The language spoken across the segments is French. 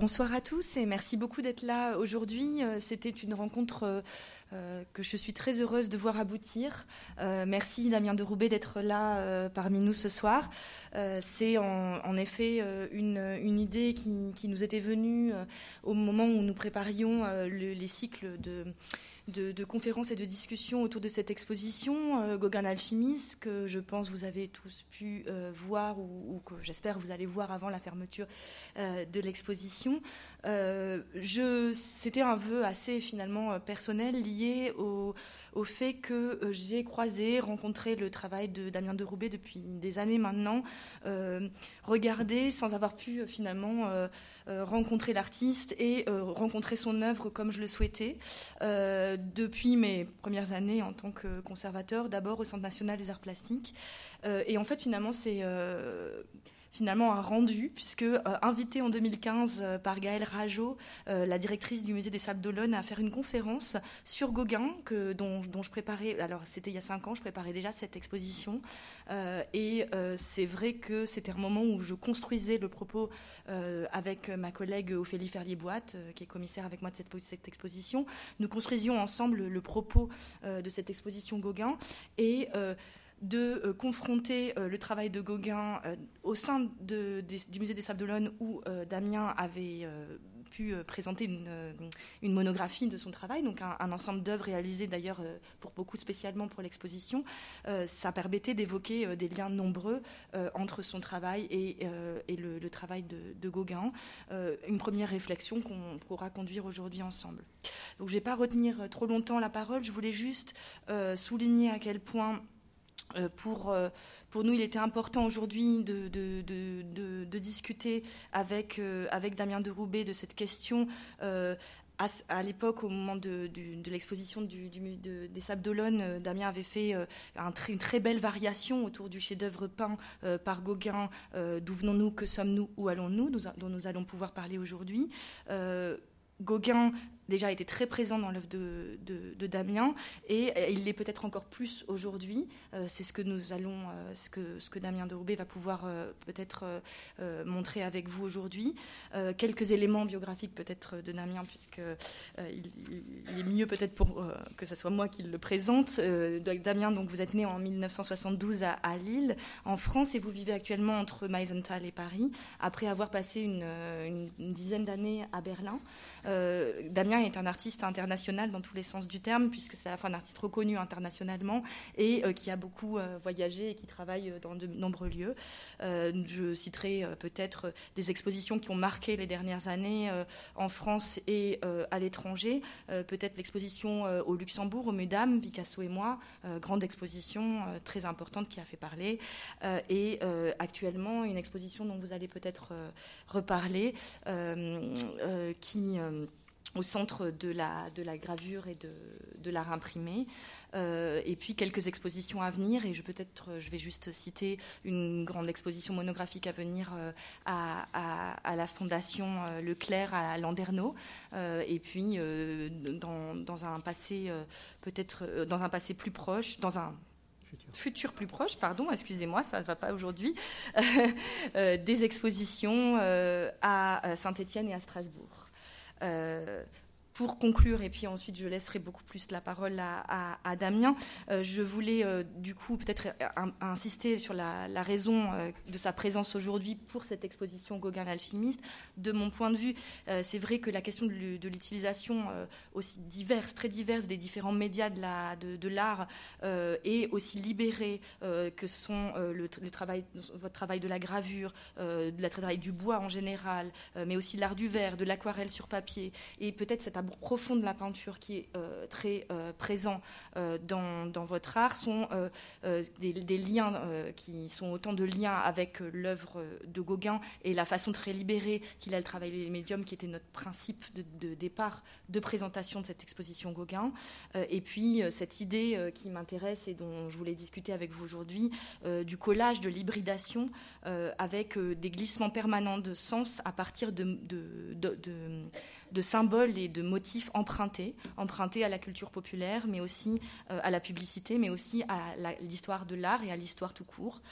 Bonsoir à tous et merci beaucoup d'être là aujourd'hui. Euh, c'était une rencontre euh, euh, que je suis très heureuse de voir aboutir. merci Damien de Roubaix d'être là parmi nous ce soir. C'est en, effet une, idée qui, nous était venue au moment où nous préparions les cycles de de, conférences et de discussions autour de cette exposition, euh, Gauguin que je pense vous avez tous pu euh, voir ou, que j'espère vous allez voir avant la fermeture euh, de l'exposition. C'était un vœu assez finalement personnel lié au, fait que j'ai croisé, rencontré le travail de Damien de Roubaix depuis des années maintenant, regardé sans avoir pu finalement rencontrer l'artiste et rencontrer son œuvre comme je le souhaitais depuis mes premières années en tant que conservateur, d'abord au Centre national des arts plastiques. Euh, et en fait, finalement, c'est euh, finalement un rendu, puisque euh, invité en 2015 par Gaëlle Rajot, la directrice du musée des Sables d'Olonne, à faire une conférence sur Gauguin, que, dont, je préparais, alors c'était il y a cinq ans, je préparais déjà cette exposition, et c'est vrai que c'était un moment où je construisais le propos avec ma collègue Ophélie Ferlier-Boite, qui est commissaire avec moi de cette, cette, exposition. Nous construisions ensemble le propos de cette exposition Gauguin, et de euh, confronter euh, le travail de Gauguin euh, au sein du musée des Sables d'Olonne où Damien avait pu présenter une, monographie de son travail, donc un, ensemble d'œuvres réalisées d'ailleurs pour beaucoup spécialement pour l'exposition. ça permettait d'évoquer des liens nombreux entre son travail et, le, travail de, Gauguin. une première réflexion qu'on pourra conduire aujourd'hui ensemble. Donc je ne vais pas retenir trop longtemps la parole, je voulais juste souligner à quel point pour, euh, pour nous, il était important aujourd'hui de, discuter avec, euh, avec Damien de Roubaix de cette question. à, l'époque, au moment de, l'exposition des Sables d'Olonne, Damien avait fait un, une très belle variation autour du chef-d'œuvre peint par Gauguin, D'où venons-nous, que sommes-nous, où allons-nous, dont nous allons pouvoir parler aujourd'hui. Gauguin déjà été très présent dans l'œuvre de, Damien et il l'est peut-être encore plus aujourd'hui. Euh, c'est ce que nous allons, euh, ce, que, ce que Damien va pouvoir euh, peut-être montrer avec vous aujourd'hui. quelques éléments biographiques peut-être de Damien, puisque il, est mieux peut-être pour que ce soit moi qui le présente. Damien, donc vous êtes né en 1972 à, Lille, en France, et vous vivez actuellement entre Meisenthal et Paris, après avoir passé une dizaine d'années à Berlin. Damien est un artiste international dans tous les sens du terme, puisque c'est un artiste reconnu internationalement et euh, qui a beaucoup euh, voyagé et qui travaille euh, dans de nombreux lieux. je citerai peut-être des expositions qui ont marqué les dernières années en France et à l'étranger. peut-être l'exposition au Luxembourg, au Mesdames, Picasso et moi, grande exposition très importante qui a fait parler. et actuellement, une exposition dont vous allez peut-être reparler, qui au centre de la, de la gravure et de, de l'art imprimé. Euh, et puis quelques expositions à venir. Et je peut-être, je vais juste citer une grande exposition monographique à venir euh, à, à, la Fondation euh, Leclerc à Landerneau. et puis dans, dans, un passé peut-être dans un passé plus proche, dans un futur, plus proche, pardon, excusez-moi, ça ne va pas aujourd'hui, des expositions à Saint-Étienne et à Strasbourg. Euh, pour conclure, et puis ensuite je laisserai beaucoup plus la parole à, Damien, euh, je voulais euh, du coup peut-être insister sur la, raison euh, de sa présence aujourd'hui pour cette exposition Gauguin l'alchimiste. De mon point de vue, c'est vrai que la question de, l'utilisation aussi diverse, très diverse des différents médias de l'art est aussi libérée que sont le, travail, votre travail de la gravure, de la travail du bois en général, mais aussi l'art du verre, de l'aquarelle sur papier, et peut-être cette profond de la peinture qui est euh, très euh, présent euh, dans, dans, votre art sont des, liens qui sont autant de liens avec l'œuvre de Gauguin et la façon très libérée qu'il a le travail des médiums qui était notre principe de, départ de présentation de cette exposition Gauguin. Et puis cette idée qui m'intéresse et dont je voulais discuter avec vous aujourd'hui du collage de l'hybridation avec des glissements permanents de sens à partir de, de, de symboles et de motifs empruntés, empruntés à la culture populaire, mais aussi à la publicité, mais aussi à l'histoire de l'art et à l'histoire tout court,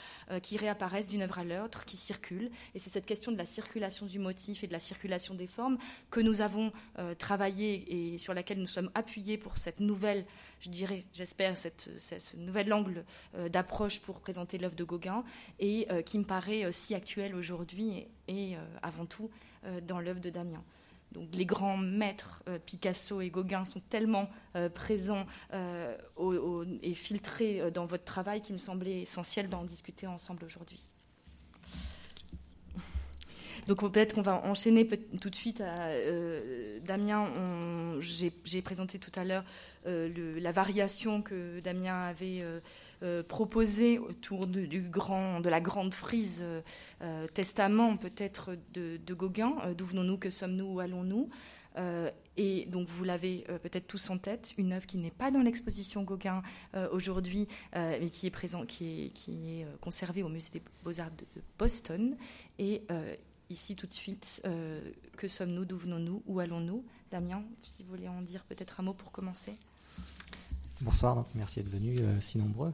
qui réapparaissent d'une œuvre à l'autre, qui circulent. Et c'est cette question de la circulation du motif et de la circulation des formes que nous avons travaillé et sur laquelle nous sommes appuyés pour cette nouvelle, je dirais, j'espère, cette, ce nouvel angle d'approche pour présenter l'œuvre de Gauguin et qui me paraît si actuel aujourd'hui et, avant tout dans l'œuvre de Damien. Donc, les grands maîtres Picasso et Gauguin sont tellement présents et filtrés dans votre travail qu'il me semblait essentiel d'en discuter ensemble aujourd'hui. Donc peut-être qu'on va enchaîner tout de suite à Damien. J'ai présenté tout à l'heure la variation que Damien avait euh, proposé autour de, du grand, de la grande frise euh, testament peut-être de, Gauguin, euh, d'où venons-nous, que sommes-nous, où allons-nous et donc vous l'avez peut-être tous en tête, une œuvre qui n'est pas dans l'exposition Gauguin aujourd'hui, mais qui est présent, qui est, qui est conservée au musée des Beaux-Arts de, Boston. Et ici tout de suite, que sommes-nous, d'où venons-nous, où allons-nous? Damien, si vous voulez en dire peut-être un mot pour commencer. Bonsoir, donc merci d'être venus euh, si nombreux.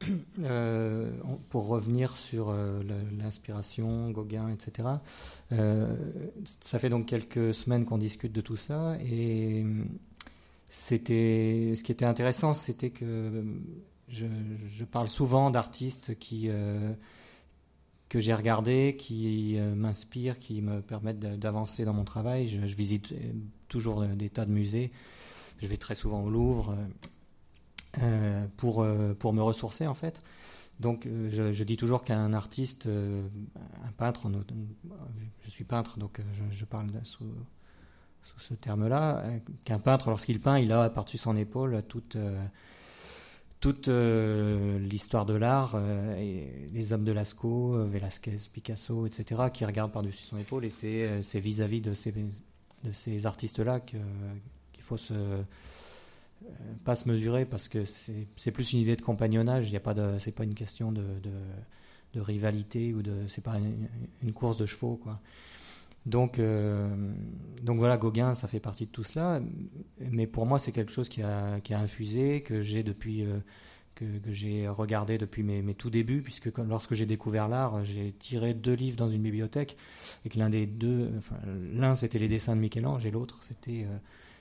Euh, pour revenir sur euh, l'inspiration, Gauguin, etc. ça fait donc quelques semaines qu'on discute de tout ça et c'était ce qui était intéressant, c'était que je, parle souvent d'artistes qui que j'ai regardés, qui m'inspirent, qui me permettent d'avancer dans mon travail. je visite toujours des tas de musées je vais très souvent au Louvre euh, euh, pour, euh, pour me ressourcer en fait. Donc je, dis toujours qu'un artiste, un peintre, je suis peintre donc je, parle sous, ce terme-là, qu'un peintre lorsqu'il peint, il a par-dessus son épaule toute toute l'histoire de l'art, les hommes de Lascaux, Velasquez, Picasso, etc., qui regardent par-dessus son épaule, et c'est vis-à-vis de ces, de ces artistes-là qu'il faut euh, pas se mesurer parce que c'est plus une idée de compagnonnage. Il a pas de, c'est pas une question de, rivalité ou de, c'est pas une, course de chevaux quoi. Donc, euh, donc voilà, Gauguin, ça fait partie de tout cela. Mais pour moi, c'est quelque chose qui a, qui a infusé, que j'ai depuis, euh, que j'ai regardé depuis mes, mes, tout débuts, puisque lorsque j'ai découvert l'art, j'ai tiré deux livres dans une bibliothèque, et que l'un des deux, enfin, l'un c'était les dessins de Michel-Ange, et l'autre c'était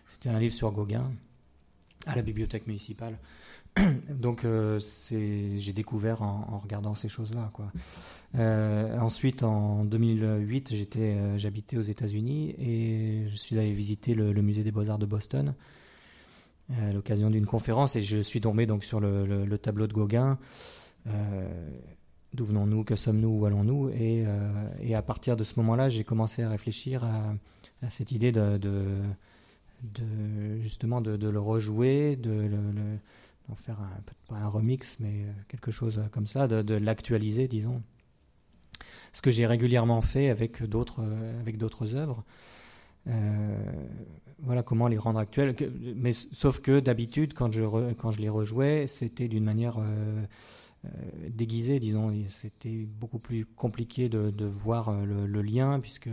c'était un livre sur Gauguin à la bibliothèque municipale. Donc euh, j'ai découvert en, regardant ces choses-là. Euh, ensuite, en 2008, j'étais, euh, j'habitais aux États-Unis et je suis allé visiter le, musée des Beaux-Arts de Boston à l'occasion d'une conférence et je suis tombé donc sur le, tableau de Gauguin. D'où venons-nous Que sommes-nous Où allons-nous et, à partir de ce moment-là, j'ai commencé à réfléchir à, cette idée de justement de, le rejouer, de le, faire un, pas un remix, mais euh, quelque chose comme ça, de, l'actualiser, disons. Ce que j'ai régulièrement fait avec d'autres euh, œuvres. Euh, voilà comment les rendre actuelles. Mais sauf que d'habitude, quand je quand je les rejouais, c'était d'une manière déguisée, disons. C'était beaucoup plus compliqué de, voir le, lien puisque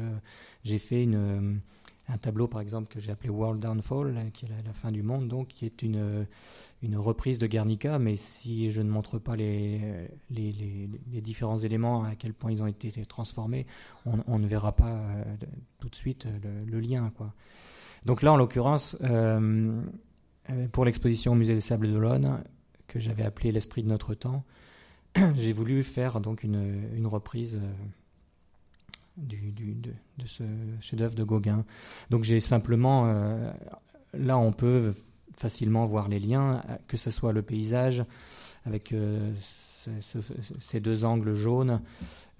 j'ai fait une un tableau par exemple que j'ai appelé World Downfall, qui est la, fin du monde, donc qui est une, une reprise de Guernica, mais si je ne montre pas les, les, différents éléments, à quel point ils ont été transformés, on, ne verra pas euh, tout de suite le, lien. Quoi. Donc là, en l'occurrence, euh, pour l'exposition au Musée des Sables d'Olonne, que j'avais appelé L'Esprit de notre temps, j'ai voulu faire donc une, une reprise. Euh, du, de, ce chef-d'œuvre de Gauguin. Donc j'ai simplement, euh, là on peut facilement voir les liens, que ce soit le paysage avec euh, ces deux angles jaunes,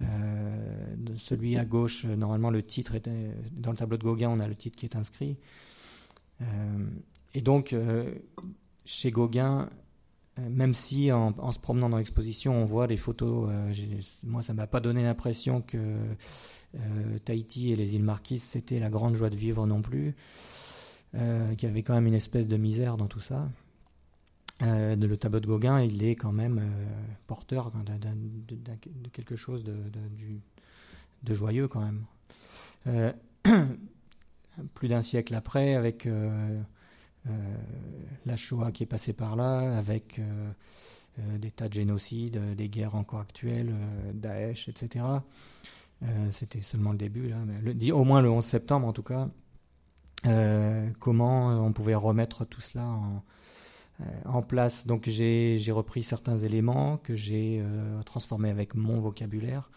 euh, celui à gauche, normalement le titre est dans le tableau de Gauguin, on a le titre qui est inscrit. et donc chez Gauguin, même si en, en, se promenant dans l'exposition, on voit des photos, moi ça m'a pas donné l'impression que euh, Tahiti et les îles Marquises, c'était la grande joie de vivre non plus. Euh, qu'il y avait quand même une espèce de misère dans tout ça. Euh, le tableau de Gauguin, il est quand même porteur de, quelque chose de, joyeux quand même. plus d'un siècle après, avec la Shoah qui est passée par là, avec des tas de génocides, des guerres encore actuelles, Daesh, etc. C'était seulement le début, là, mais au moins le 11 septembre en tout cas. comment on pouvait remettre tout cela en, en place? Donc j'ai repris certains éléments que j'ai transformés avec mon vocabulaire.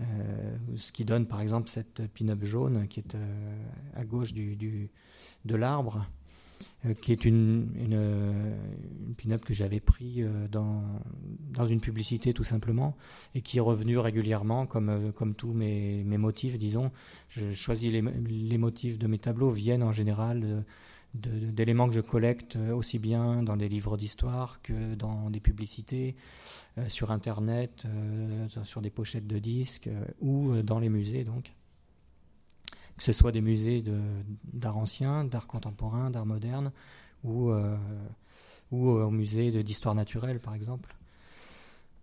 Euh, ce qui donne par exemple cette pin-up jaune qui est euh, à gauche de l'arbre, euh, qui est une, une, pin-up que j'avais pris dans, dans une publicité tout simplement, et qui est revenue régulièrement comme, tous mes, motifs, disons. Je choisis les, motifs de mes tableaux viennent en général d'éléments que je collecte aussi bien dans des livres d'histoire que dans des publicités, euh, sur Internet, euh, sur des pochettes de disques euh, ou dans les musées donc. Que ce soit des musées d'art ancien, d'art contemporain, d'art moderne ou, ou au musée d'histoire naturelle par exemple.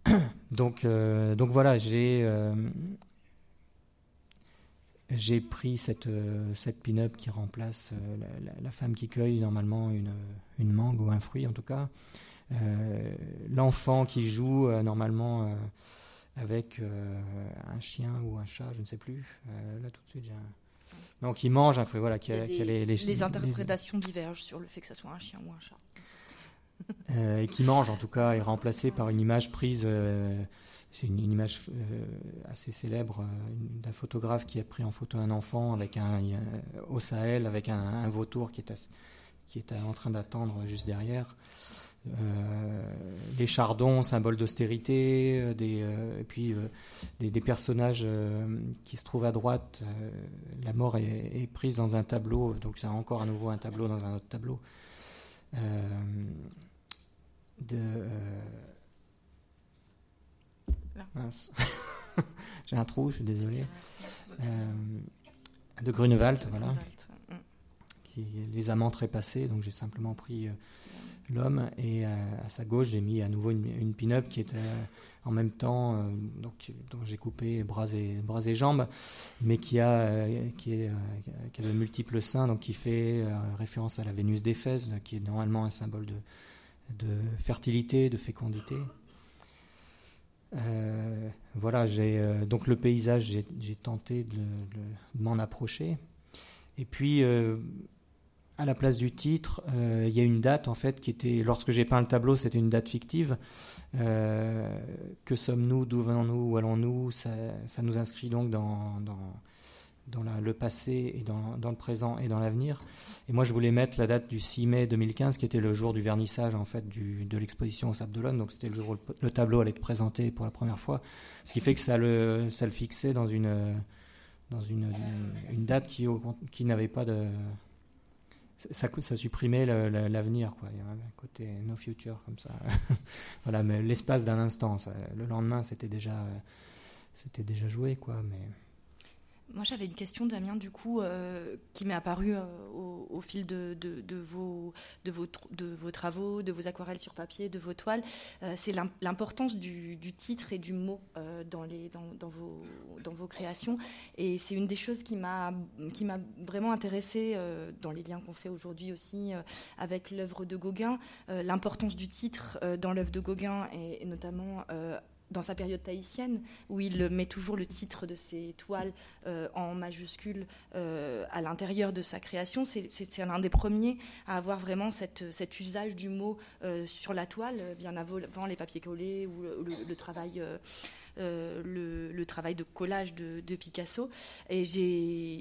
donc, donc voilà, j'ai pris cette, cette pin-up qui remplace la, femme qui cueille normalement une, une mangue ou un fruit en tout cas, euh, l'enfant qui joue euh, normalement euh, avec un chien ou un chat, je ne sais plus. là tout de suite, j'ai un... Donc il mange, hein, voilà, les, les, interprétations divergent sur le fait que ce soit un chien ou un chat. et qui mange en tout cas est remplacé par une image prise, c'est une, image assez célèbre d'un photographe qui a pris en photo un enfant avec un, au Sahel avec un, vautour qui est, qui est en train d'attendre juste derrière. Euh, les chardons, symbole d'austérité, euh, des, euh, et puis des, personnages qui se trouvent à droite. la mort est, prise dans un tableau, donc c'est encore à nouveau un tableau dans un autre tableau. de, J'ai un trou, je suis désolé. de Grunewald, voilà. Qui, les amants trépassés, donc j'ai simplement pris l'homme. Et euh, à, sa gauche, j'ai mis à nouveau une, pin-up qui était euh, en même temps, euh, donc, dont j'ai coupé bras et, bras et jambes, mais qui a, qui, a de multiples seins, donc qui fait référence à la Vénus d'Éphèse, qui est normalement un symbole de, fertilité, de fécondité. voilà, j'ai donc le paysage, j'ai tenté de m'en approcher. Et puis, à la place du titre, euh, il y a une date en fait qui était, lorsque j'ai peint le tableau, c'était une date fictive. Euh, que sommes-nous, d'où venons-nous, où allons-nous? Ça, nous inscrit donc dans, le passé et dans, le présent et dans l'avenir. Et moi, je voulais mettre la date du 6 mai 2015, qui était le jour du vernissage en fait de l'exposition au Sable. Donc c'était le jour où le, tableau allait être présenté pour la première fois, ce qui fait que ça le, fixait dans une date qui n'avait pas de ça, ça supprimait l'avenir, quoi. Il y avait un côté no future comme ça. voilà, mais l'espace d'un instant. le lendemain, c'était déjà, c'était déjà joué, quoi. Mais moi, j'avais une question, Damien, du coup, euh, qui m'est apparue euh, au, fil de, vos, de, vos, travaux, de vos aquarelles sur papier, de vos toiles. Euh, c'est l'importance du, titre et du mot dans, vos, créations. Et c'est une des choses qui m'a vraiment intéressée dans les liens qu'on fait aujourd'hui aussi avec l'œuvre de Gauguin. L'importance du titre dans l'œuvre de Gauguin et notamment dans sa période tahitienne, où il met toujours le titre de ses toiles euh, en majuscule euh, à l'intérieur de sa création. C'est l'un des premiers à avoir vraiment cet usage du mot euh, sur la toile, bien avant les papiers collés ou le, travail. le, travail de collage de, Picasso. Et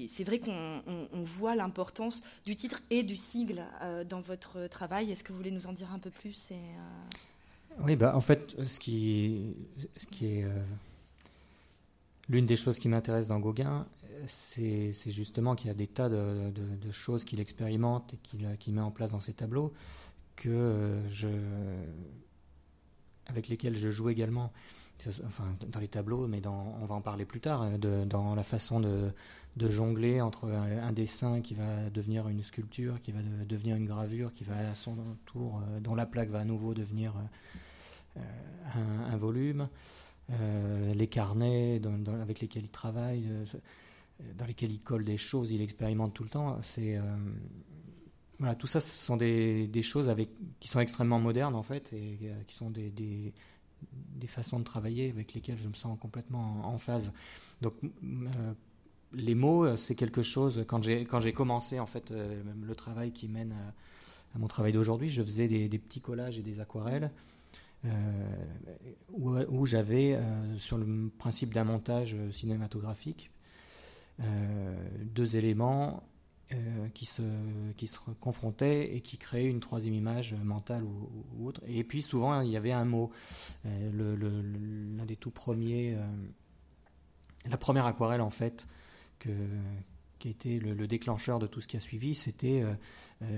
c'est vrai qu'on voit l'importance du titre et du sigle dans votre travail. Est-ce que vous voulez nous en dire un peu plus oui, bah, en fait, ce qui, ce qui est euh, l'une des choses qui m'intéresse dans Gauguin, c'est justement qu'il y a des tas de, choses qu'il expérimente et qu'il met en place dans ses tableaux que euh, je, avec lesquels je joue également. Dans les tableaux, mais on va en parler plus tard, hein, dans la façon de, jongler entre un, dessin qui va devenir une sculpture, qui va devenir une gravure, qui va à son tour, euh, dont la plaque va à nouveau devenir euh, un, volume, euh, les carnets avec lesquels il travaille. dans lesquels il colle des choses, il expérimente tout le temps. Voilà, tout ça, ce sont des, choses qui sont extrêmement modernes en fait, et qui sont des, façons de travailler avec lesquelles je me sens complètement en, phase. Donc, les mots, c'est quelque chose. Quand j'ai commencé en fait le travail qui mène à, mon travail d'aujourd'hui, je faisais des, petits collages et des aquarelles. où, j'avais, sur le principe d'un montage cinématographique, euh, deux éléments euh, qui, se, qui se confrontaient et qui créaient une troisième image mentale ou, autre. Et puis souvent, il y avait un mot. Euh, l'un des tout premiers, la première aquarelle en fait, que, qui a été le, déclencheur de tout ce qui a suivi, c'était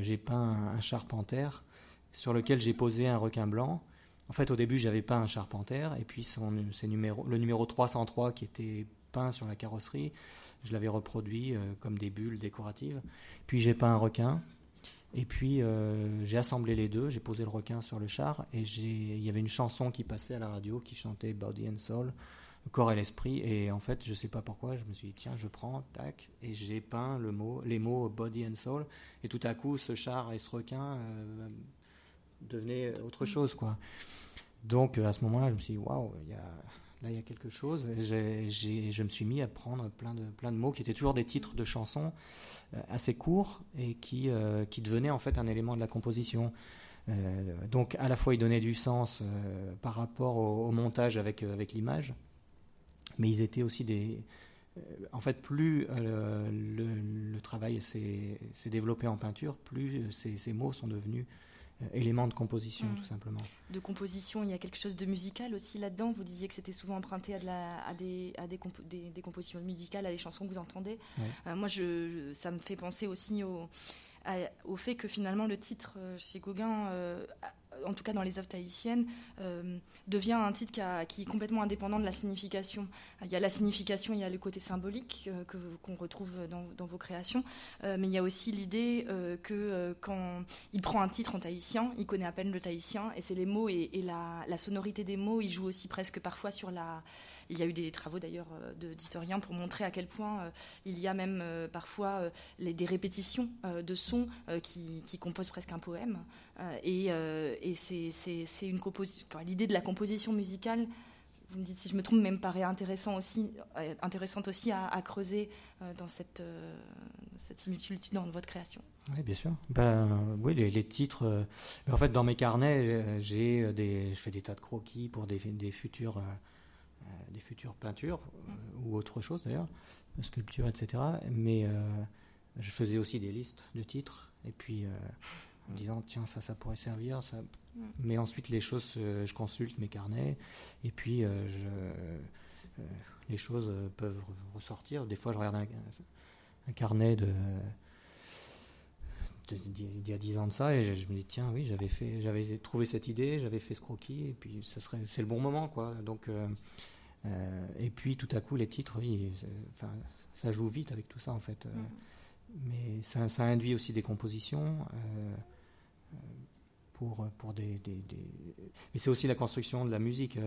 j'ai peint un, charpentaire sur lequel j'ai posé un requin blanc. En fait, au début, j'avais peint un charpentaire, et puis son, numéro, le numéro 303 qui était peint sur la carrosserie, je l'avais reproduit euh, comme des bulles décoratives. Puis j'ai peint un requin. Et puis euh, j'ai assemblé les deux, j'ai posé le requin sur le char et il y avait une chanson qui passait à la radio qui chantait Body and Soul, corps et l'esprit. Et en fait, je ne sais pas pourquoi, je me suis dit tiens, je prends, tac, et j'ai peint le mot, les mots Body and Soul. Et tout à coup, ce char et ce requin euh, devenaient autre chose, quoi. Donc à ce moment-là, je me suis dit waouh, il y a là il y a quelque chose. je me suis mis à prendre plein de, mots qui étaient toujours des titres de chansons euh, assez courts et qui, euh, qui devenaient en fait un élément de la composition. Euh, donc à la fois ils donnaient du sens par rapport au, montage avec, l'image, mais ils étaient aussi des... en fait, plus le, travail s'est développé en peinture, plus ces, mots sont devenus éléments de composition, mm. tout simplement. De composition, il y a quelque chose de musical aussi là-dedans. Vous disiez que c'était souvent emprunté à, de la, à, des, à des, des, compositions musicales, à les chansons que vous entendez. Euh, moi, je, ça me fait penser aussi au, au fait que finalement le titre euh, chez Gauguin en tout cas dans les œuvres tahitiennes, euh, devient un titre qui, est complètement indépendant de la signification. Il y a la signification, il y a le côté symbolique euh, que, qu'on retrouve dans, vos créations, euh, mais il y a aussi l'idée que quand il prend un titre en tahitien, il connaît à peine le tahitien, et c'est les mots et, la, sonorité des mots, il joue aussi presque parfois sur la il y a eu des travaux d'ailleurs d'historiens pour montrer à quel point il y a même parfois des répétitions de sons qui, composent presque un poème. C'est une l'idée de la composition musicale vous me dites si je me trompe, même paraît intéressant aussi, intéressante aussi à, creuser dans cette, cette similitude dans votre création. Oui, bien sûr. Ben, oui, les, titres. en fait, dans mes carnets, j'ai des, je fais des tas de croquis pour des, futurs euh, des futures peintures, euh, ou autre chose d'ailleurs, sculpture, etc. Mais euh, je faisais aussi des listes de titres, et puis en me disant, tiens, ça, ça pourrait servir. Ça... Mais ensuite, les choses, je consulte mes carnets, et puis je, les choses peuvent ressortir. Des fois, je regarde un, carnet de d'il y a dix ans de ça et je, me dis tiens oui j'avais fait j'avais trouvé cette idée j'avais fait ce croquis et puis ça serait c'est le bon moment quoi donc euh, et puis tout à coup, les titres, oui, enfin, ça joue vite avec tout ça en fait. Euh, mm. Mais ça, ça, induit aussi des compositions euh, pour, pour des, des, Mais c'est aussi la construction de la musique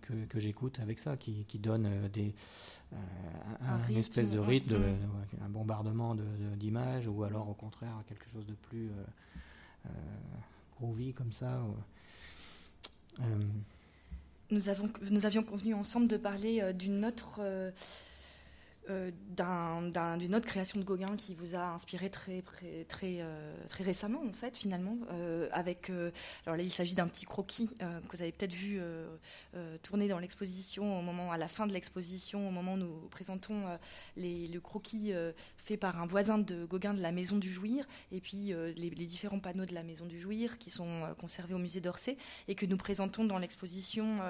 que, que j'écoute avec ça, qui, qui donne des, un, une espèce de rythme, de, un bombardement d'images, ou alors au contraire quelque chose de plus groovy comme ça nous, avons, nous avions convenu ensemble de parler euh, d'une autre euh, d'une autre création de Gauguin qui vous a inspiré très, très, très, euh, récemment, en fait, finalement. Euh, avec, alors là, il s'agit d'un petit croquis que vous avez peut-être vu tourner dans l'exposition au moment, à la fin de l'exposition, au moment où nous présentons les, le croquis fait par un voisin de Gauguin de la Maison du Jouir, et puis les, différents panneaux de la Maison du Jouir qui sont conservés au musée d'Orsay et que nous présentons dans l'exposition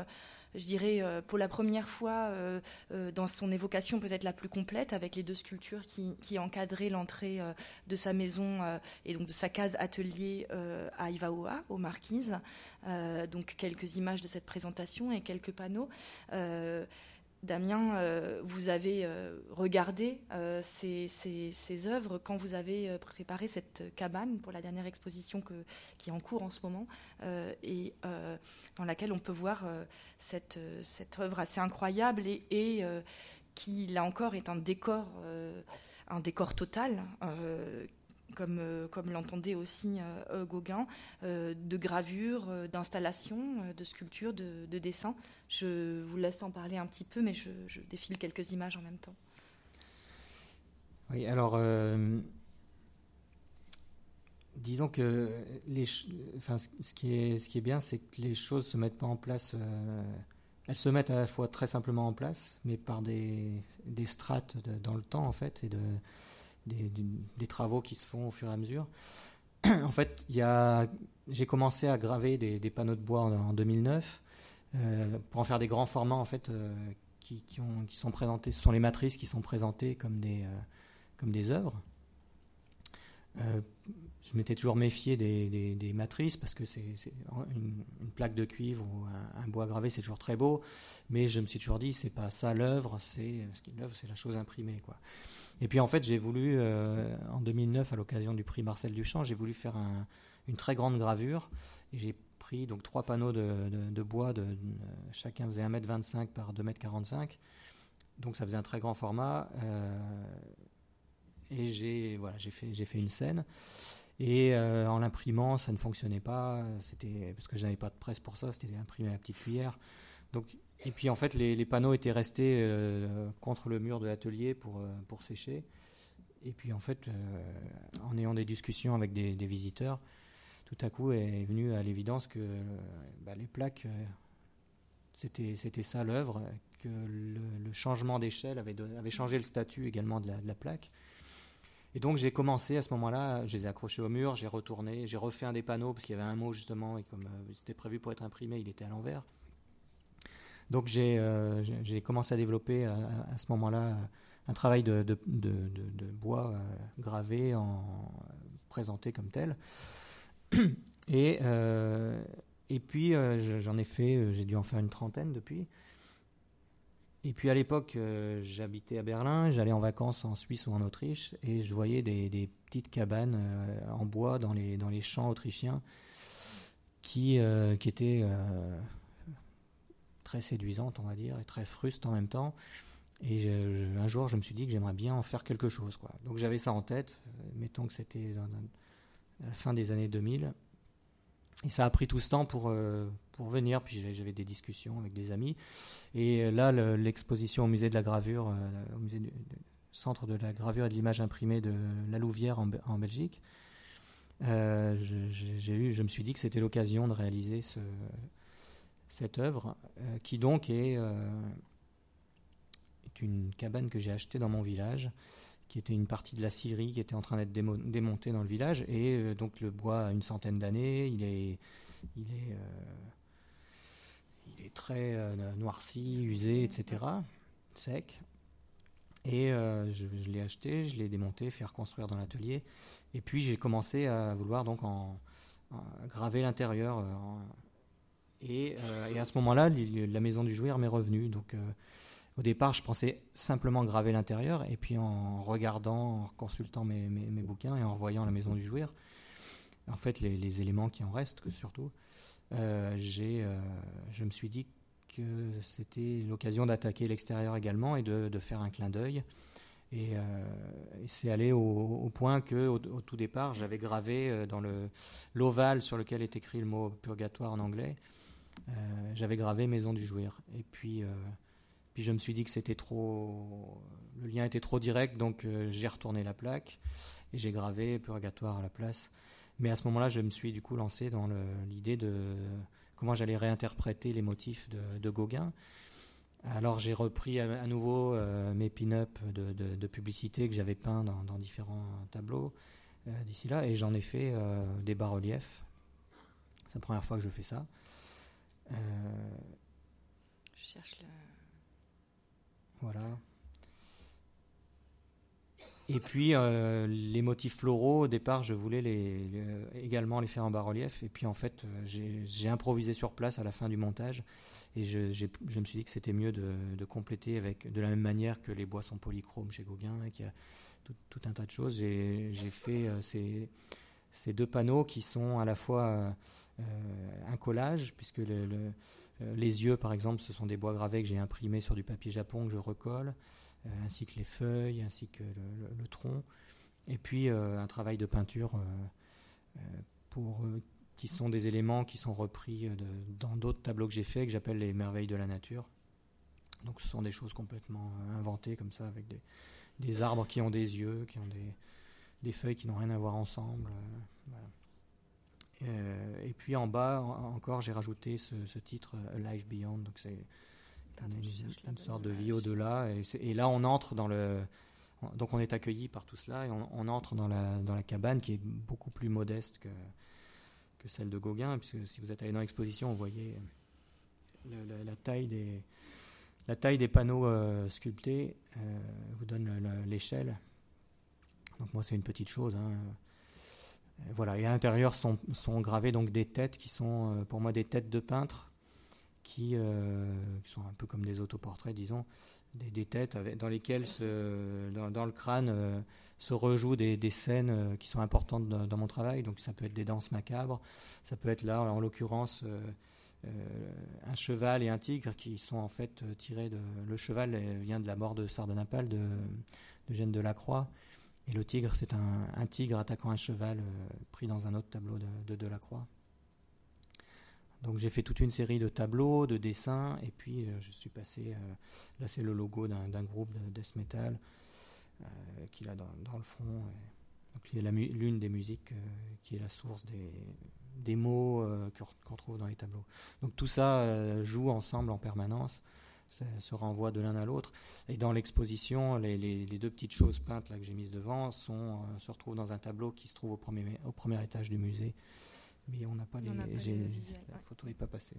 je dirais, euh, pour la première fois euh, euh, dans son évocation peut-être la plus complète, avec les deux sculptures qui, encadraient l'entrée de sa maison et donc de sa case atelier à Ivaoa, aux Marquises. donc quelques images de cette présentation et quelques panneaux. Damien, euh, vous avez euh, regardé euh, ces, œuvres quand vous avez préparé cette cabane pour la dernière exposition qui est en cours en ce moment et dans laquelle on peut voir cette, œuvre assez incroyable et, qui, là encore, est un décor un décor total comme, comme l'entendait aussi Gauguin, de gravure, d'installation, de sculpture, de, de, dessin. Je vous laisse en parler un petit peu, mais je, défile quelques images en même temps. Oui, alors disons que les, enfin, ce qui est, ce qui est bien, c'est que les choses se mettent pas en place. Euh, elles se mettent à la fois très simplement en place, mais par des, des strates dans le temps en fait et de, des, travaux qui se font au fur et à mesure. en fait, j'ai commencé à graver des, panneaux de bois en, 2009 euh, pour en faire des grands formats en fait euh, qui, qui, ont, qui, sont présentés. Ce sont les matrices qui sont présentées comme des, des œuvres je m'étais toujours méfié des, matrices parce que c'est une, plaque de cuivre ou un, bois gravé, c'est toujours très beau, mais je me suis toujours dit c'est pas ça l'œuvre, c'est l'œuvre, c'est la chose imprimée quoi. Et puis en fait j'ai voulu euh, en 2009 à l'occasion du prix Marcel Duchamp, j'ai voulu faire une très grande gravure et j'ai pris donc trois panneaux de, bois, de, chacun faisait 1m25 par 2m45, donc ça faisait un très grand format. Euh, et j'ai voilà, fait, fait une scène. Et euh, en l'imprimant, ça ne fonctionnait pas. C'était parce que je n'avais pas de presse pour ça. C'était imprimé à la petite cuillère. Donc, et puis en fait, les, panneaux étaient restés euh, contre le mur de l'atelier pour euh, pour sécher. Et puis en fait, en ayant des discussions avec des, visiteurs, tout à coup est venu à l'évidence que bah, les plaques, c'était ça l'œuvre, que le, changement d'échelle avait, changé le statut également de la, plaque. Et donc j'ai commencé à ce moment-là, je les ai accrochés au mur, j'ai retourné, j'ai refait un des panneaux parce qu'il y avait un mot justement et comme euh, c'était prévu pour être imprimé, il était à l'envers. Donc j'ai euh, commencé à développer à, ce moment-là un travail de, bois euh, gravé, en, présenté comme tel. Et, et puis j'en ai fait, j'ai dû en faire une trentaine depuis. Et puis à l'époque, euh, j'habitais à Berlin, j'allais en vacances en Suisse ou en Autriche, et je voyais des, petites cabanes euh, en bois dans les, dans les champs autrichiens qui, euh, qui étaient très séduisantes, on va dire, et très frustes en même temps. Et un jour, je me suis dit que j'aimerais bien en faire quelque chose. Quoi. Donc j'avais ça en tête, mettons que c'était à la fin des années 2000. Et ça a pris tout ce temps pour, euh, pour venir, puis j'avais des discussions avec des amis. Et euh, là, l'exposition au musée de la gravure, euh, au musée du, centre de la gravure et de l'image imprimée de La Louvière en, Belgique, eu, je me suis dit que c'était l'occasion de réaliser ce, cette œuvre, qui donc est, est, une cabane que j'ai achetée dans mon village qui était une partie de la scierie qui était en train d'être démontée dans le village. Et euh, donc le bois a une centaine d'années, il est, euh, très euh, noirci, usé, etc., sec. Et je, l'ai acheté, je l'ai démonté, fait reconstruire dans l'atelier. Et puis j'ai commencé à vouloir donc en, graver l'intérieur. Et, et, à ce moment-là, la maison du joueur m'est revenue. Donc au départ, je pensais simplement graver l'intérieur, et puis en regardant, en consultant mes, bouquins et en voyant la maison du joueur, en fait, les, éléments qui en restent surtout, euh, euh, je me suis dit que c'était l'occasion d'attaquer l'extérieur également et de, faire un clin d'œil. Et, euh, c'est allé au, point que, au, tout départ, j'avais gravé dans l'ovale sur lequel est écrit le mot purgatoire en anglais, j'avais gravé maison du joueur. Et puis puis je me suis dit que c'était trop, le lien était trop direct, donc euh, j'ai retourné la plaque et j'ai gravé Purgatoire à la place. Mais à ce moment-là, je me suis du coup lancé dans l'idée de comment j'allais réinterpréter les motifs de, Gauguin. Alors j'ai repris à, nouveau euh, mes pin-up de, publicité que j'avais peints dans, différents tableaux euh, d'ici là, et j'en ai fait des bas-reliefs. C'est la première fois que je fais ça. Je cherche le... Voilà. Et puis euh, les motifs floraux, au départ, je voulais les, également les faire en bas-relief. Et puis en fait, euh, j'ai improvisé sur place à la fin du montage. Et je, me suis dit que c'était mieux de, compléter avec de la même manière que les bois sont polychromes chez Gauguin, et qu'il y a tout, un tas de choses. J'ai fait euh, ces, deux panneaux qui sont à la fois un collage, puisque euh, les yeux, par exemple, ce sont des bois gravés que j'ai imprimés sur du papier japon que je recolle. ainsi que les feuilles, ainsi que le, tronc. Et puis un travail de peinture pour qui sont des éléments qui sont repris dans d'autres tableaux que j'ai faits, que j'appelle les merveilles de la nature. Donc ce sont des choses complètement inventées comme ça, avec des, arbres qui ont des yeux, qui ont des, des feuilles qui n'ont rien à voir ensemble. Euh, euh, et puis en bas encore, j'ai rajouté ce, titre A Life Beyond, donc c'est une, sorte de vie au-delà. Et, là, on entre dans le. Donc on est accueilli par tout cela et on, entre dans la, dans la cabane qui est beaucoup plus modeste que, que celle de Gauguin, puisque si vous êtes allé dans l'exposition, vous voyez la, taille des, la taille des panneaux euh, sculptés vous donne l'échelle. Donc moi c'est une petite chose. Hein. Euh, voilà, et à l'intérieur sont, sont gravées donc des têtes qui sont euh, pour moi des têtes de peintres qui, euh, sont un peu comme des autoportraits, disons, des, têtes dans lesquelles dans, le crâne se rejouent des, scènes qui sont importantes dans, mon travail. Donc ça peut être des danses macabres, ça peut être là en l'occurrence un cheval et un tigre qui sont en fait tirés de. Le cheval vient de la mort de Sardanapale de, de Gênes. Et le tigre, c'est un, tigre attaquant un cheval euh, pris dans un autre tableau de Delacroix. Donc j'ai fait toute une série de tableaux, de dessins, et puis euh, je suis passé. Euh, là, c'est le logo d'un groupe de death metal qu'il a dans, le front. donc y a l'une des musiques qui est la source des, des mots qu'on trouve dans les tableaux. Donc tout ça joue ensemble en permanence se renvoie de l'un à l'autre. Et dans l'exposition, les, deux petites choses peintes là, que j'ai mises devant sont, euh, se retrouvent dans un tableau qui se trouve au premier, au premier étage du musée. Mais on n'a pas les. la photo n'est pas passée.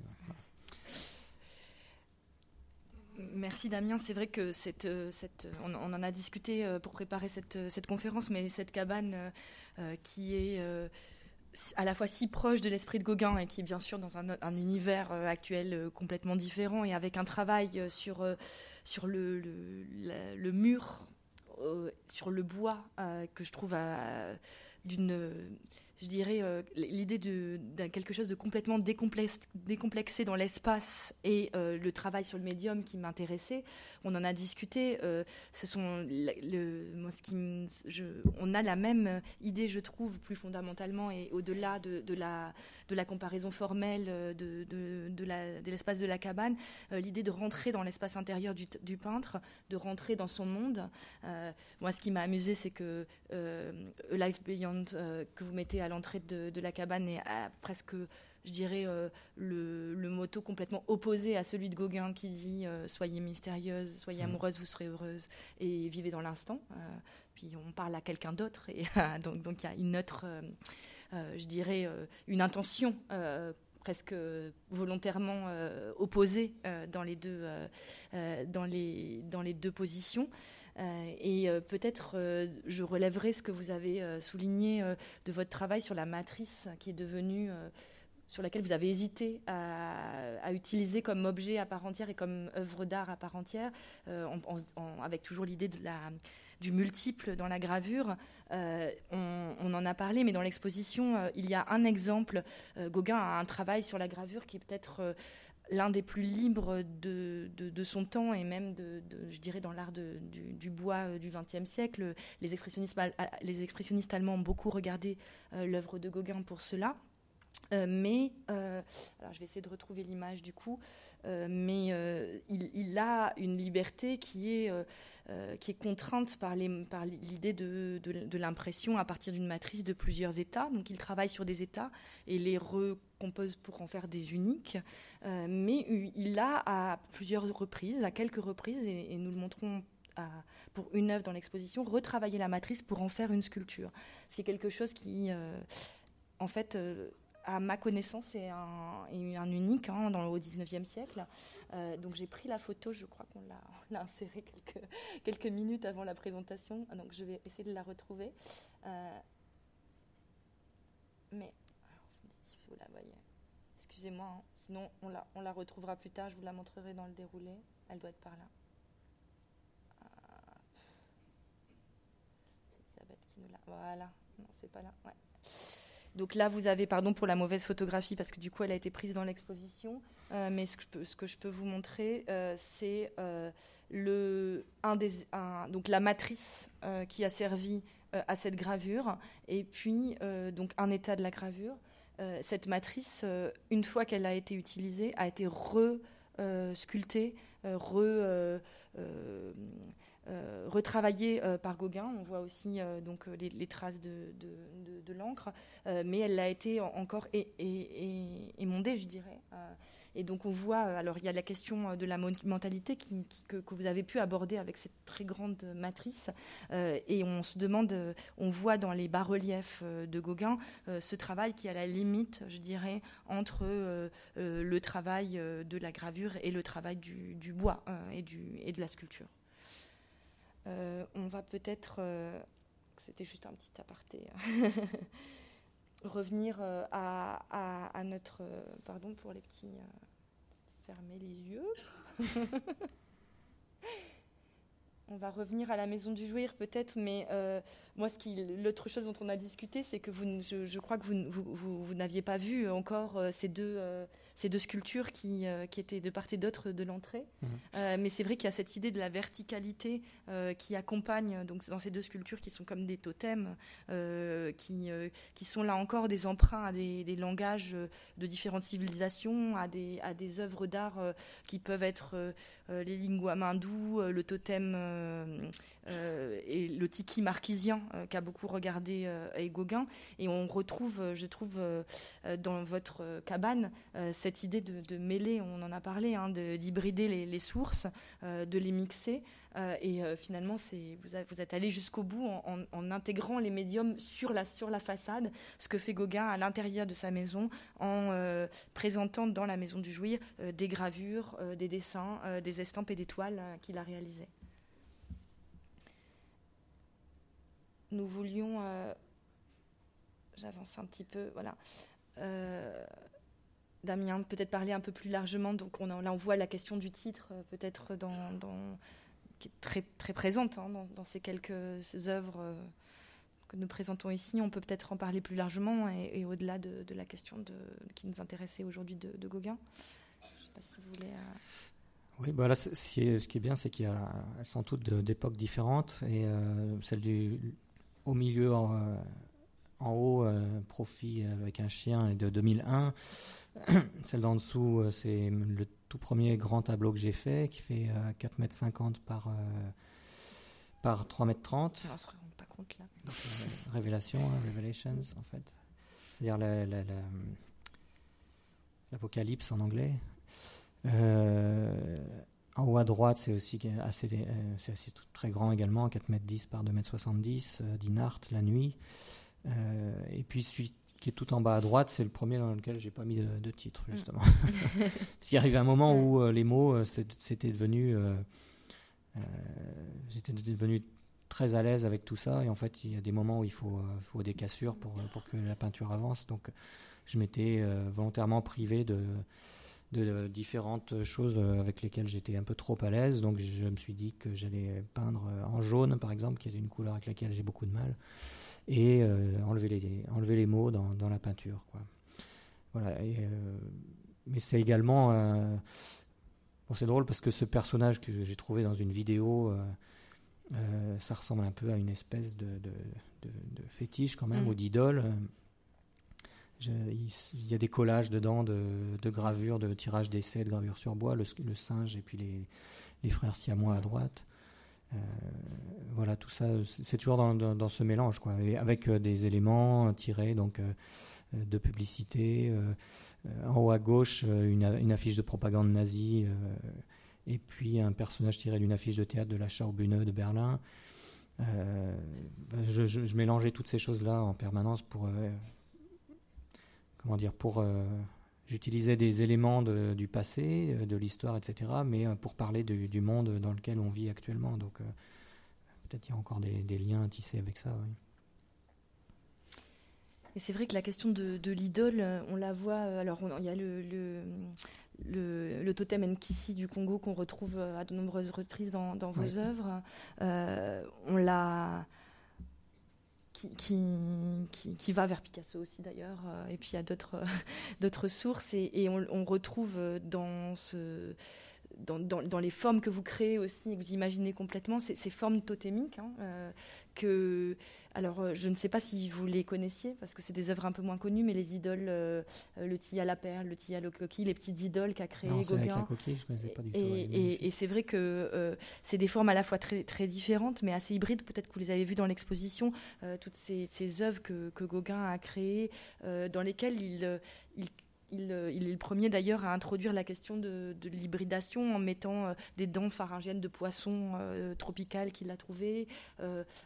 Merci Damien. C'est vrai que cette, euh, cette, on, en a discuté euh, pour préparer cette, cette conférence, mais cette cabane qui est à la fois si proche de l'esprit de Gauguin et qui est bien sûr dans un, univers euh, actuel euh, complètement différent et avec un travail euh, sur, sur le, le, mur, sur le bois que je trouve d'une je dirais, euh, l'idée de, quelque chose de complètement décomplexé dans l'espace et euh, le travail sur le médium qui m'intéressait. On en a discuté. Euh, ce sont moi, ce qui, on a la même idée, je trouve, plus fondamentalement et au-delà de, de, la, de la comparaison formelle de, de, de l'espace de, la cabane, l'idée de rentrer dans l'espace intérieur du, du, peintre, de rentrer dans son monde. moi, ce qui m'a amusé, c'est que Life Beyond que vous mettez à l'entrée de, la cabane est presque, je dirais, euh, le, le, motto complètement opposé à celui de Gauguin qui dit euh, Soyez mystérieuse, soyez mm. amoureuse, vous serez heureuse et vivez dans l'instant. Euh, puis on parle à quelqu'un d'autre et donc donc il y a une autre, je dirais, une intention presque volontairement opposée dans les deux dans les dans les deux positions. Euh, et euh, peut-être euh, je relèverai ce que vous avez souligné de votre travail sur la matrice qui est devenue sur laquelle vous avez hésité à, utiliser comme objet à part entière et comme œuvre d'art à part entière, avec toujours l'idée du multiple dans la gravure. on, on, en a parlé, mais dans l'exposition, il y a un exemple. Gauguin a un travail sur la gravure qui est peut-être l'un des plus libres de, son temps et même, je dirais, dans l'art du, bois euh, du XXe siècle. Les expressionnistes, les expressionnistes allemands ont beaucoup regardé euh, l'œuvre de Gauguin pour cela. Euh, mais, alors je vais essayer de retrouver l'image du coup, mais il, a une liberté qui est, qui est contrainte par l'idée de, de, l'impression à partir d'une matrice de plusieurs états. Donc il travaille sur des états et les recompose pour en faire des uniques. mais il a à plusieurs reprises, à quelques reprises, et, nous le montrons pour une œuvre dans l'exposition, retravailler la matrice pour en faire une sculpture. Ce qui est quelque chose qui, en fait, à ma connaissance, est un, un unique hein, dans, au 19e siècle. Euh, donc j'ai pris la photo, je crois qu'on l'a insérée quelques, minutes avant la présentation, donc je vais essayer de la retrouver. Euh, mais, excusez-moi, hein, sinon on la, retrouvera plus tard, je vous la montrerai dans le déroulé, elle doit être par là. L'a. Voilà, non, c'est pas là. Donc là, vous avez, pardon pour la mauvaise photographie, parce que du coup, elle a été prise dans l'exposition. mais ce que, je peux vous montrer, c'est le, un la matrice qui a servi à cette gravure, et puis donc un état de la gravure. cette matrice, une fois qu'elle a été utilisée, a été re-sculptée, re, euh, retravaillée euh, par Gauguin. On voit aussi euh, donc les, traces de, l'encre, mais elle a été encore émondée, je dirais. et donc on voit, alors il y a la question de la mentalité qui, que, vous avez pu aborder avec cette très grande matrice, et on se demande, on voit dans les bas-reliefs de Gauguin ce travail qui est à la limite, je dirais, entre le travail de la gravure et le travail du, bois du, et de la sculpture. Euh, on va peut-être, euh, c'était juste un petit aparté, revenir euh, à, à, notre, pardon pour les petits, fermer les yeux. on va revenir à la maison du jouir peut-être, mais moi, l'autre chose dont on a discuté, c'est que vous, je, crois que vous, vous, vous, n'aviez pas vu encore ces deux ces deux sculptures qui, euh, qui étaient de part et d'autre de l'entrée. Mhm. Euh, mais c'est vrai qu'il y a cette idée de la verticalité euh, qui accompagne donc, dans ces deux sculptures qui sont comme des totems, qui, qui sont là encore des emprunts à des, des, langages de différentes civilisations, à des, à des œuvres d'art qui peuvent être les lingua mandou, le totem et le tiki marquisien qu'a beaucoup regardé et Gauguin. Et on retrouve, je trouve, dans votre cabane, cette idée de, mêler, on en a parlé, hein, d'hybrider les, sources, euh, de les mixer. Euh, et euh, finalement, vous, êtes allé jusqu'au bout en, intégrant les médiums sur la, sur la façade, ce que fait Gauguin à l'intérieur de sa maison, en présentant dans la maison du jouir des gravures, des dessins, des estampes et des toiles qu'il a réalisées. Nous voulions j'avance un petit peu, voilà. Damien, peut-être parler un peu plus largement. Donc on là, on voit la question du titre, euh, peut-être dans, qui est très, très présente hein, dans, ces quelques œuvres euh, que nous présentons ici. On peut peut-être en parler plus largement et, au-delà de, la question qui nous intéressait aujourd'hui de, Gauguin. Je sais pas si vous voulez. Euh, oui, ce, qui est, bien, c'est qu'elles sont toutes d'époques différentes et celle du au milieu en, en haut, profit avec un chien est de 2001. Celle d'en dessous, euh, c'est le tout premier grand tableau que j'ai fait, qui fait 4,50 euh, m par, euh, par 3,30 m. On se rend pas compte là. révélation, hein, Revelations en fait. C'est-à-dire l'apocalypse en anglais. En haut à droite, c'est aussi assez, c'est assez très grand également, 4,10 m par 2,70 m, Dinart, la nuit. et puis suite qui est tout en bas à droite, c'est le premier dans lequel j'ai pas mis de, titre mm. justement. Parce qu'il arrivait un moment où euh, les mots, euh, c'était devenu, euh, j'étais devenu très à l'aise avec tout ça. Et en fait, il y a des moments où il faut, faut des cassures pour, pour que la peinture avance. Donc, je m'étais volontairement privé de, de différentes choses avec lesquelles j'étais un peu trop à l'aise. Donc, je me suis dit que j'allais peindre en jaune, par exemple, qui est une couleur avec laquelle j'ai beaucoup de mal et euh, enlever, les, enlever les mots dans, dans la peinture. Quoi. Voilà, euh, mais c'est également. Euh, bon, c'est drôle parce que ce personnage que j'ai trouvé dans une vidéo, ça ressemble un peu à une espèce de, de, de, fétiche quand même, mm. ou d'idole. Il y a des collages dedans de, gravures, de tirages d'essais, de gravures sur bois, le, singe et puis les, les frères siamois à droite. Euh, voilà, tout ça, c'est toujours dans, ce mélange, quoi, avec euh, des éléments tirés donc euh, de publicité. en haut à gauche, une, affiche de propagande nazie, et puis un personnage tiré d'une affiche de théâtre de la Schaubühne de Berlin. Je, je, mélangeais toutes ces choses-là en permanence pour, comment dire, pour J'utilisais des éléments du passé, euh, de l'histoire, etc., mais euh, pour parler du, monde dans lequel on vit actuellement. Donc, euh, peut-être il y a encore des, liens à tisser avec ça. Et c'est vrai que la question de, l'idole, on la voit. Alors, il y a le, le, le, totem Nkisi du Congo qu'on retrouve à de nombreuses reprises dans, vos œuvres. on l'a qui, qui, va vers Picasso aussi d'ailleurs, et puis il y a d'autres, d'autres sources, et, on, retrouve dans, ce, dans, dans, les formes que vous créez aussi, que vous imaginez complètement, ces, formes totémiques, hein, que alors, euh, je ne sais pas si vous les connaissiez, parce que c'est des œuvres un peu moins connues, mais les idoles, euh, euh, le tille à la perle, le tille à la coquille, les petites idoles qu'a créé non, Gauguin. la coquille, je connaissais pas du tout. Et, c'est vrai que c'est des formes à la fois très, très différentes, mais assez hybrides. Peut-être que vous les avez vues dans l'exposition, toutes ces, ces œuvres que, que, Gauguin a créées, dans lesquelles il, il euh, il, est le premier d'ailleurs à introduire la question de, l'hybridation en mettant euh, des dents pharyngiennes de poisson euh, tropical qu'il a trouvé,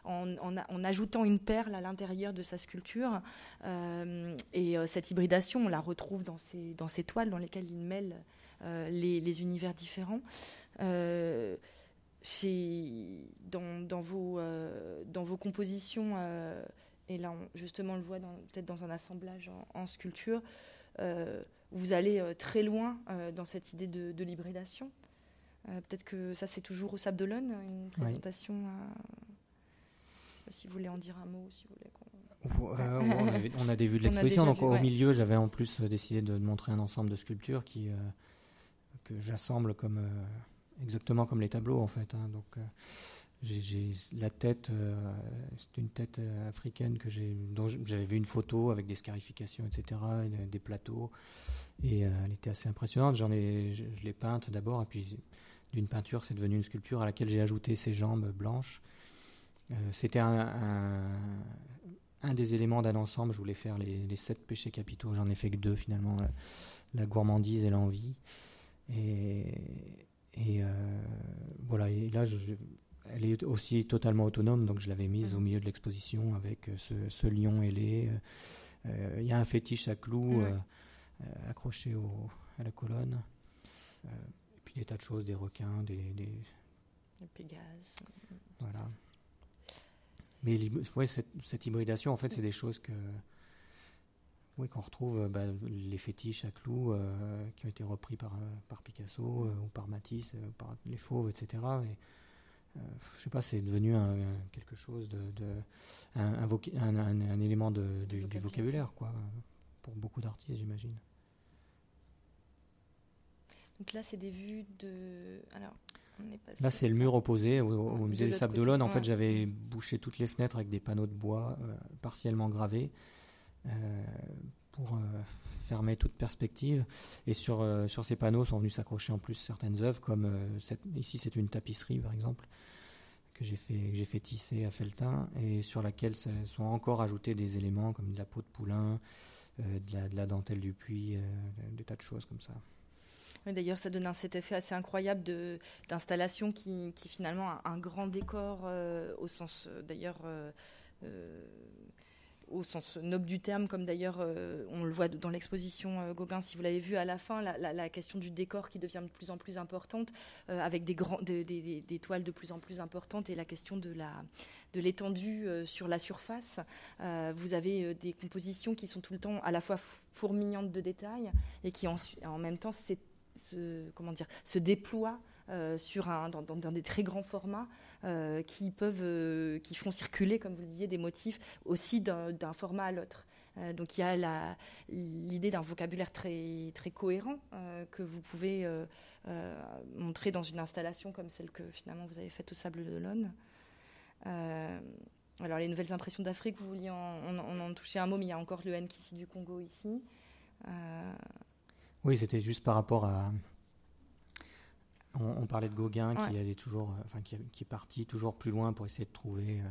en, ajoutant une perle à l'intérieur de sa sculpture. et cette hybridation, on la retrouve dans dans ces toiles dans lesquelles il mêle les, univers différents. vos, dans vos compositions, et là justement on le voit peut-être dans un assemblage en sculpture, vous allez euh, très loin euh, dans cette idée de, de l'hybridation. Peut-être que ça, c'est toujours au Sable d'Olonne, une présentation. si vous voulez en dire un mot, si vous voulez. on, a des vues de l'exposition. Donc, au milieu, j'avais en plus décidé de montrer un ensemble de sculptures qui, que j'assemble comme, exactement comme les tableaux, en fait. Hein. Donc, j'ai la tête, euh, c'est une tête euh, africaine que dont j'avais vu une photo avec des scarifications, etc., des plateaux, et euh, elle était assez impressionnante. Ai, je, l'ai peinte d'abord, et puis d'une peinture, c'est devenu une sculpture à laquelle j'ai ajouté ses jambes blanches. C'était un, un, des éléments d'un ensemble. Je voulais faire les, sept péchés capitaux. J'en ai fait que deux finalement, la, gourmandise et l'envie. Et, et voilà. Et là, je, elle est aussi totalement autonome, donc je l'avais mise au milieu de l'exposition avec euh, ce, lion ailé. Euh, euh, il y a un fétiche à clous accroché au, à la colonne. et puis des tas de choses, des requins, des. des... Pégases. Voilà. Mais ouais, cette, cette, hybridation, en fait, c'est des choses que. Oui, qu'on retrouve bah, les fétiches à clous qui ont été repris par, par Picasso ou par Matisse, par les fauves, etc. Et, euh, je sais pas, c'est devenu un, quelque chose de, un, un, élément de, du, vocabulaire, quoi, pour beaucoup d'artistes, j'imagine. Donc là, c'est des vues de. Alors, Là, c'est le mur opposé au, musée des Sables d'Olonne. En fait, j'avais bouché toutes les fenêtres avec des panneaux de bois euh, partiellement gravés. Euh, pour euh, fermer toute perspective. Et sur, euh, sur ces panneaux sont venus s'accrocher en plus certaines œuvres, comme euh, ici c'est une tapisserie par exemple, que j'ai fait, fait tisser à Feltin, et sur laquelle sont encore ajoutés des éléments comme de la peau de poulain, de, la, de, la, dentelle du puits, des tas de choses comme ça. D'ailleurs, ça donne cet effet assez incroyable d'installation qui, qui finalement a un grand décor au sens d'ailleurs au sens noble du terme, comme d'ailleurs euh, on le voit dans l'exposition euh, Gauguin, si vous l'avez vu à la fin, la, question du décor qui devient de plus en plus importante, euh, avec des, des, toiles de plus en plus importantes, et la question de l'étendue sur la surface. vous avez des compositions qui sont tout le temps à la fois fourmillantes de détails et qui en, en même temps se, comment dire, se déploient euh, sur un, dans, des très grands formats euh, qui peuvent, euh, qui font circuler, comme vous le disiez, des motifs aussi d'un format à l'autre. donc il y a l'idée d'un vocabulaire très, très cohérent que vous pouvez montrer dans une installation comme celle que finalement vous avez faite au Sable d'Olonne. alors les nouvelles impressions d'Afrique, vous vouliez en, on, en toucher un mot, mais il y a encore le Nkisi du Congo ici. Oui, c'était juste par rapport à, on, parlait de Gauguin qui, allait toujours, euh, enfin, qui, est parti toujours plus loin pour essayer de trouver euh,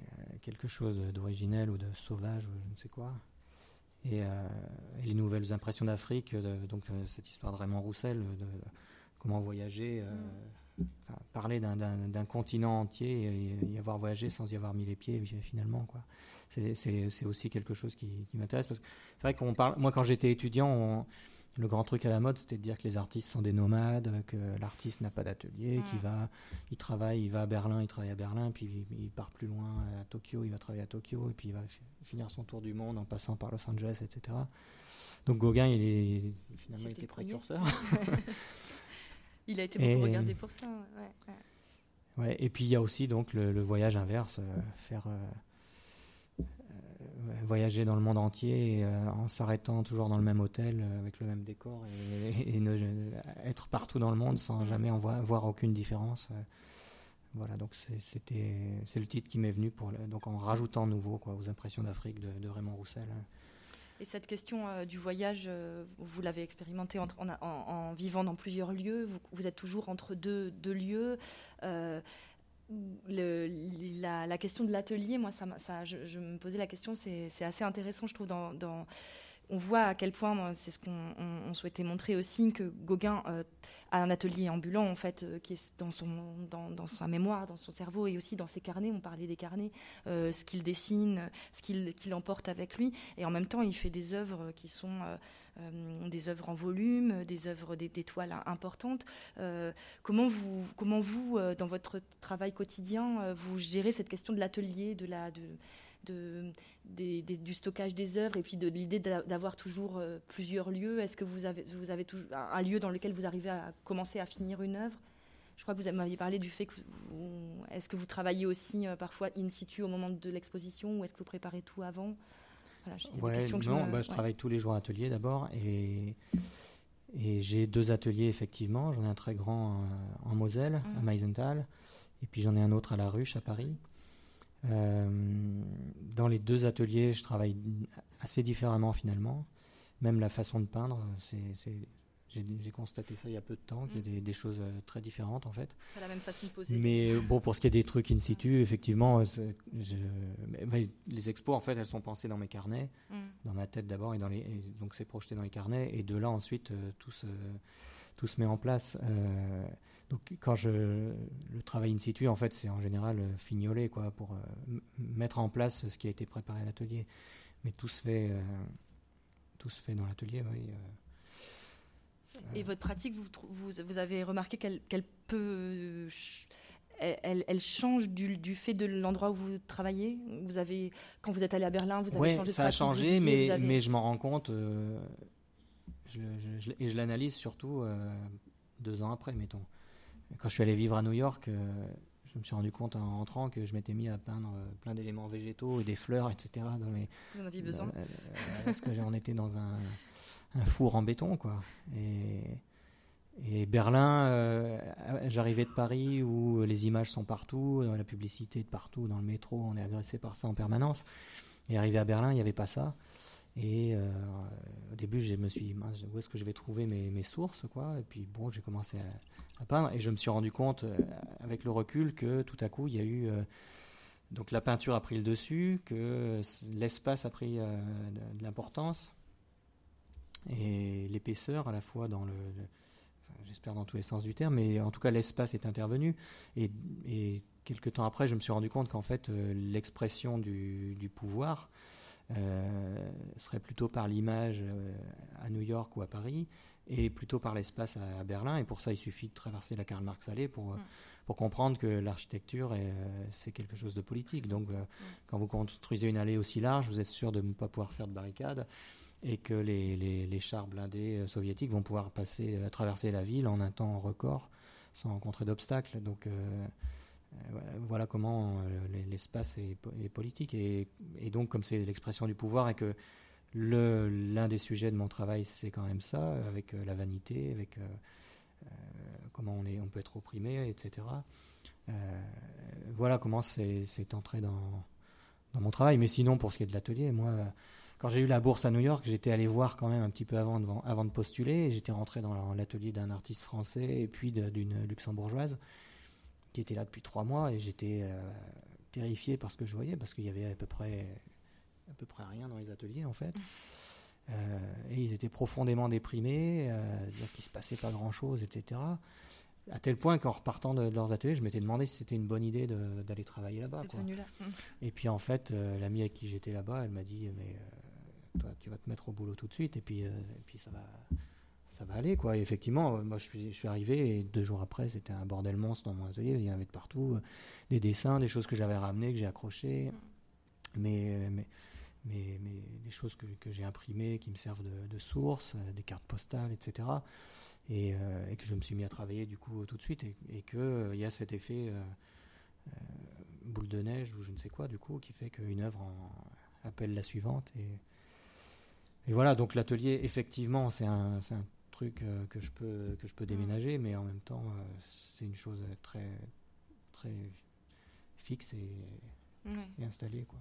euh, quelque chose d'originel ou de sauvage ou je ne sais quoi. Et, les nouvelles impressions d'Afrique, donc cette histoire de Raymond Roussel, de, comment voyager, mm. parler d'un continent entier et y avoir voyagé sans y avoir mis les pieds finalement. quoi. C'est aussi quelque chose qui, qui m'intéresse. C'est vrai qu'on parle, moi quand j'étais étudiant, on, le grand truc à la mode, c'était de dire que les artistes sont des nomades, que l'artiste n'a pas d'atelier, qu'il va, il travaille, il va à Berlin, il travaille à Berlin, puis il, part plus loin à Tokyo, il va travailler à Tokyo, et puis il va finir son tour du monde en passant par Los Angeles, etc. Donc Gauguin, il est finalement était précurseur. il a été beaucoup regardé pour ça. Ouais, et puis il y a aussi donc le, voyage inverse, euh, faire euh, voyager dans le monde entier en s'arrêtant toujours dans le même hôtel avec le même décor et, être partout dans le monde sans jamais en voir, aucune différence. Voilà, donc c'était c'est le titre qui m'est venu pour donc en rajoutant nouveau quoi aux impressions d'Afrique de, Raymond Roussel. Et cette question du voyage, vous l'avez expérimenté en, en, vivant dans plusieurs lieux. Vous, êtes toujours entre deux, deux lieux la, question de l'atelier, moi, ça, je, me posais la question, c'est assez intéressant, je trouve, on voit à quel point, c'est ce qu'on souhaitait montrer aussi, que Gauguin euh, a un atelier ambulant, en fait, euh, qui est dans, son, dans, sa mémoire, dans son cerveau et aussi dans ses carnets. On parlait des carnets, euh, ce qu'il dessine, ce qu'il emporte avec lui. Et en même temps, il fait des œuvres qui sont des œuvres en volume, des œuvres, des, toiles importantes. comment vous, comment vous dans votre travail quotidien, vous gérez cette question de l'atelier, de la. De, de, du stockage des œuvres et puis de l'idée d'avoir toujours euh, plusieurs lieux? Est-ce que vous avez, vous avez un lieu dans lequel vous arrivez à commencer à finir une œuvre? Je crois que vous m'aviez parlé du fait que est-ce que vous travaillez aussi euh, parfois in situ au moment de l'exposition ou est-ce que vous préparez tout avant? Voilà, je, non, bah, je travaille tous les jours à atelier d'abord et, et j'ai deux ateliers effectivement. J'en ai un très grand euh, en Moselle, à mmh. Meisenthal, et puis j'en ai un autre à La Ruche, à Paris. Euh, dans les deux ateliers, je travaille assez différemment finalement. Même la façon de peindre, c'est, j'ai, constaté ça il y a peu de temps, qu'il y a des, choses euh, très différentes en fait. C'est la même façon de poser. Mais euh, bon, pour ce qui est des trucs in situ, effectivement, les expos en fait, elles sont pensées dans mes carnets, mm. dans ma tête d'abord, et, dans les, donc c'est projeté dans les carnets, et de là ensuite tout se, tout se met en place. Donc quand je le travail in situ, en fait, c'est en général euh, fignolé, quoi, pour euh, mettre en place ce qui a été préparé à l'atelier. Mais tout se fait, euh, tout se fait dans l'atelier, oui. Et votre pratique, vous, vous, avez remarqué qu'elle peut, elle, elle, change du, du, fait de l'endroit où vous travaillez? Vous avez, quand vous êtes allé à Berlin, vous avez ouais, changé. ça a changé, mais, mais je m'en rends compte. je, et je l'analyse surtout deux ans après, mettons. Quand je suis allé vivre à New York, euh, je me suis rendu compte en rentrant que je m'étais mis à peindre euh, plein d'éléments végétaux et des fleurs, etc. Dans mes, Vous en aviez besoin euh, Parce que j'en étais dans un, four en béton, quoi. Et, et Berlin, j'arrivais de Paris où les images sont partout, la publicité de partout, dans le métro, on est agressé par ça en permanence. Et arrivé à Berlin, il n'y avait pas ça. Et au début, je me suis dit, où est-ce que je vais trouver mes, sources, quoi. Et puis bon, j'ai commencé à, peindre. Et je me suis rendu compte, euh, avec le recul, que tout à coup, il y a eu. Euh, donc la peinture a pris le dessus, que l'espace a pris euh, de, l'importance. Et l'épaisseur, à la fois dans le. J'espère dans tous les sens du terme, mais en tout cas, l'espace est intervenu. Et, quelques temps après, je me suis rendu compte qu'en fait, l'expression du, pouvoir. Serait plutôt par l'image à New York ou à Paris, et plutôt par l'espace à, Berlin. Et pour ça, il suffit de traverser la Karl Marx Allée pour, mm. pour comprendre que l'architecture, euh, c'est quelque chose de politique. Donc, euh, quand vous construisez une allée aussi large, vous êtes sûr de ne pas pouvoir faire de barricades et que les, les, les chars blindés euh, soviétiques vont pouvoir passer, traverser la ville en un temps record sans rencontrer d'obstacles. Donc, voilà comment l'espace est, politique. Et, donc, comme c'est l'expression du pouvoir et que L'un des sujets de mon travail, c'est quand même ça, avec euh, la vanité, avec euh, euh, comment on, est, on peut être opprimé, etc. voilà comment c'est entré dans, mon travail. Mais sinon, pour ce qui est de l'atelier, moi, quand j'ai eu la bourse à New York, j'étais allé voir quand même un petit peu avant avant de postuler. J'étais rentré dans l'atelier d'un artiste français et puis d'une luxembourgeoise qui était là depuis trois mois et j'étais terrifié par ce que je voyais parce qu'il y avait à peu près à peu près rien dans les ateliers en fait. Euh, et ils étaient profondément déprimés, euh, dire qu'il se passait pas grand chose, etc. À tel point qu'en repartant de, leurs ateliers, je m'étais demandé si c'était une bonne idée d'aller travailler là-bas. Là. Et puis en fait, euh, l'amie avec qui j'étais là-bas, elle m'a dit mais euh, toi, tu vas te mettre au boulot tout de suite et puis, et puis ça va. Ça va aller quoi. Effectivement, moi je suis, arrivé et deux jours après c'était un bordel monstre dans mon atelier. Il y avait de partout des dessins, des choses que j'avais ramenées, que j'ai accrochées. Mais, mais mais, mais des choses que, que j'ai imprimées qui me servent de, source, euh, des cartes postales, etc. Et, euh, que je me suis mis à travailler du coup tout de suite et, et qu'il euh, y a cet effet boule de neige ou je ne sais quoi du coup qui fait qu'une œuvre en, appelle la suivante. Et, et voilà, donc l'atelier, effectivement, c'est un, un, truc que, je peux, que je peux mm. déménager, mais en même temps, c'est une chose très, très fixe et, et installée. Quoi.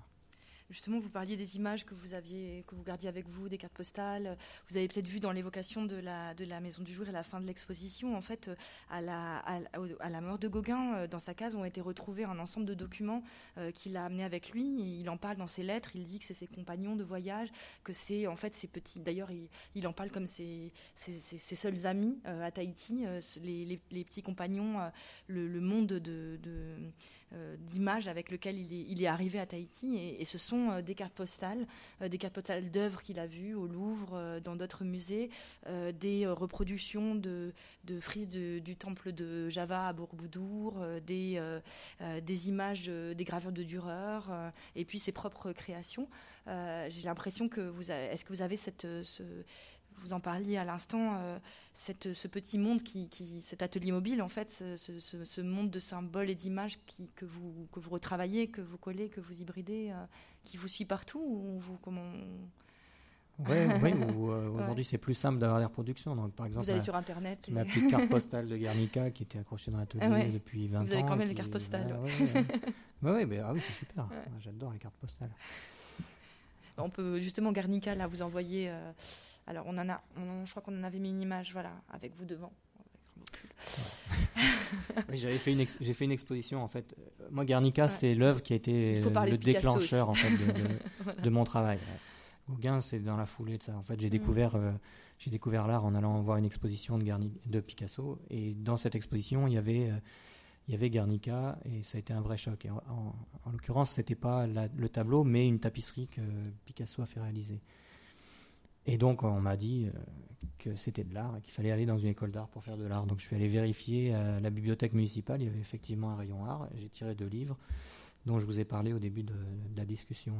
Justement, vous parliez des images que vous aviez, que vous gardiez avec vous, des cartes postales. Vous avez peut-être vu dans l'évocation de la, Maison du Jour et la fin de l'exposition, en fait, à la, à, la mort de Gauguin, euh, dans sa case, ont été retrouvés un ensemble de documents euh, qu'il a amenés avec lui. Il en parle dans ses lettres. Il dit que c'est ses compagnons de voyage, que c'est en fait ses petits. D'ailleurs, il, en parle comme ses, seuls amis euh, à Tahiti, les, petits compagnons, le, monde de, d'images avec lequel il est, arrivé à Tahiti. Et, ce sont euh, des cartes postales, euh, des cartes postales d'œuvres qu'il a vues au Louvre, euh, dans d'autres musées, des reproductions de, frises du temple de Java à Borobudur, des, images, des gravures de Dürer, et puis ses propres créations. J'ai l'impression que vous est-ce que vous avez cette, ce, vous en parliez à l'instant, euh, ce petit monde, qui, cet atelier mobile, en fait, ce, monde de symboles et d'images que vous, que vous retravaillez, que vous collez, que vous hybridez, euh, qui vous suit partout ou vous, comment oui, euh, aujourd'hui c'est plus simple d'avoir des reproductions. Donc, par exemple, vous allez sur Internet. Ma petite carte postale de Guernica qui était accrochée dans l'atelier ah depuis 20 ans. Vous avez quand même les cartes postales. Ah, oui, ah oui c'est super. J'adore les cartes postales. On peut justement Guernica, là, vous envoyer. Alors, on en a, je crois qu'on en avait mis une image, voilà, avec vous devant. j'avais fait une, j'ai fait une exposition en fait. Moi, Guernica, c'est l'œuvre qui a été le déclencheur en fait de, mon travail. Gauguin, c'est dans la foulée de ça. En fait, j'ai mm. découvert, euh, j'ai découvert l'art en allant voir une exposition de, de Picasso, et dans cette exposition, il y avait, euh, il y avait Guernica, et ça a été un vrai choc. Et en, en, l'occurrence, c'était pas le tableau, mais une tapisserie que Picasso a fait réaliser. Et donc, on m'a dit euh, que c'était de l'art et qu'il fallait aller dans une école d'art pour faire de l'art. Donc, je suis allé vérifier à la bibliothèque municipale. Il y avait effectivement un rayon art. J'ai tiré deux livres dont je vous ai parlé au début de, la discussion.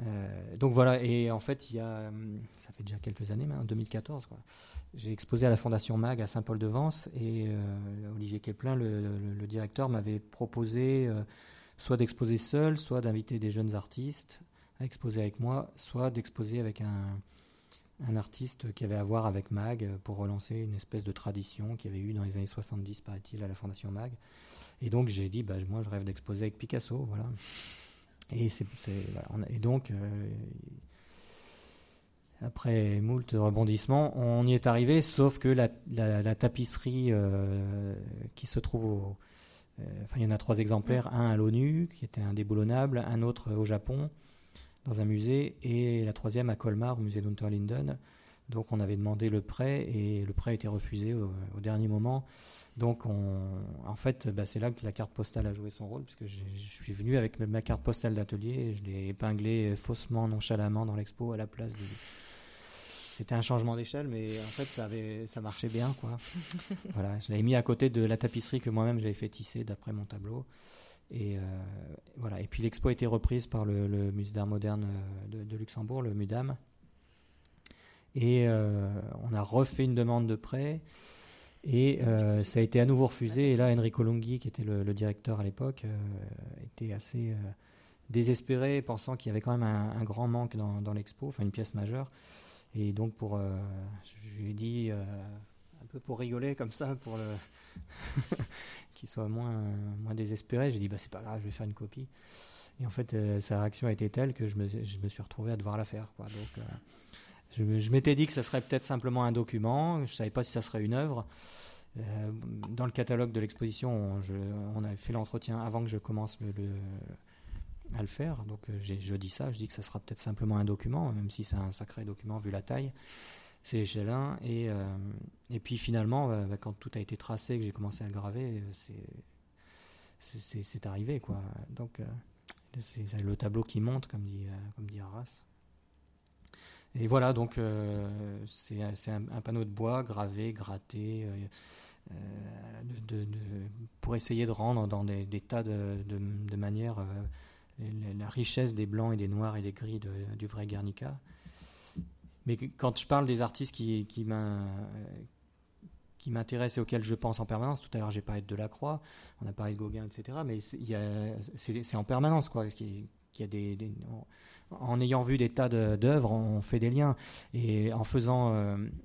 Euh, donc voilà, et en fait, il y a, hum, ça fait déjà quelques années, en 2014, j'ai exposé à la Fondation MAG à Saint-Paul-de-Vence et euh, Olivier Keplin, le, directeur, m'avait proposé soit d'exposer seul, soit d'inviter des jeunes artistes à exposer avec moi, soit d'exposer avec un, artiste qui avait à voir avec MAG pour relancer une espèce de tradition qu'il y avait eu dans les années 70, paraît-il, à la Fondation MAG. Et donc j'ai dit, bah, moi je rêve d'exposer avec Picasso, voilà. Et, donc, euh, après moult rebondissements, on y est arrivé, sauf que la, la, tapisserie euh, qui se trouve au... Euh, enfin, il y en a trois exemplaires, un à l'ONU, qui était indéboulonnable, un autre au Japon, dans un musée, et la troisième à Colmar, au musée d'Unterlinden. Donc on avait demandé le prêt et le prêt a été refusé au, dernier moment. Donc on, en fait, bah, c'est là que la carte postale a joué son rôle, puisque je suis venu avec ma carte postale d'atelier et je l'ai épinglée faussement, nonchalamment dans l'expo à la place de... C'était un changement d'échelle, mais en fait ça, avait, ça marchait bien. Quoi. voilà, je l'avais mis à côté de la tapisserie que moi-même j'avais fait tisser d'après mon tableau. Et euh, voilà. Et puis l'expo a été reprise par le, musée d'art moderne euh, de, Luxembourg, le MUDAM. Et euh, on a refait une demande de prêt. Et ça a été à nouveau refusé. Et là, Enrico Longhi, qui était le, directeur à l'époque, était assez désespéré, pensant qu'il y avait quand même un, grand manque dans, l'expo, enfin une pièce majeure. Et donc, pour, je lui ai dit, un peu pour rigoler comme ça, pour le qu'il soit moins, moins désespéré. J'ai dit, bah, c'est pas grave, je vais faire une copie. Et en fait, euh, sa réaction a été telle que je me, je me, suis retrouvé à devoir la faire. Donc, euh, je, m'étais dit que ça serait peut-être simplement un document. Je savais pas si ça serait une œuvre. Euh, dans le catalogue de l'exposition, on, on avait fait l'entretien avant que je commence à le faire. Donc, je dis ça, je dis que ça sera peut-être simplement un document, même si c'est un sacré document vu la taille c'est échelin. Et, euh, et puis finalement, euh, bah, quand tout a été tracé, que j'ai commencé à le graver, c'est arrivé. quoi. Donc euh, c'est le tableau qui monte, comme dit, comme dit Arras. Et voilà, donc c'est un, panneau de bois gravé, gratté, de, pour essayer de rendre dans des, tas de, de manière la richesse des blancs et des noirs et des gris du vrai Guernica. Mais quand je parle des artistes qui, qui m'intéressent et auxquels je pense en permanence, tout à l'heure j'ai parlé de Delacroix, on a parlé de Gauguin, etc. Mais c'est en permanence, quoi. qu'il y a des, en, ayant vu des tas d'œuvres, on fait des liens. Et en faisant,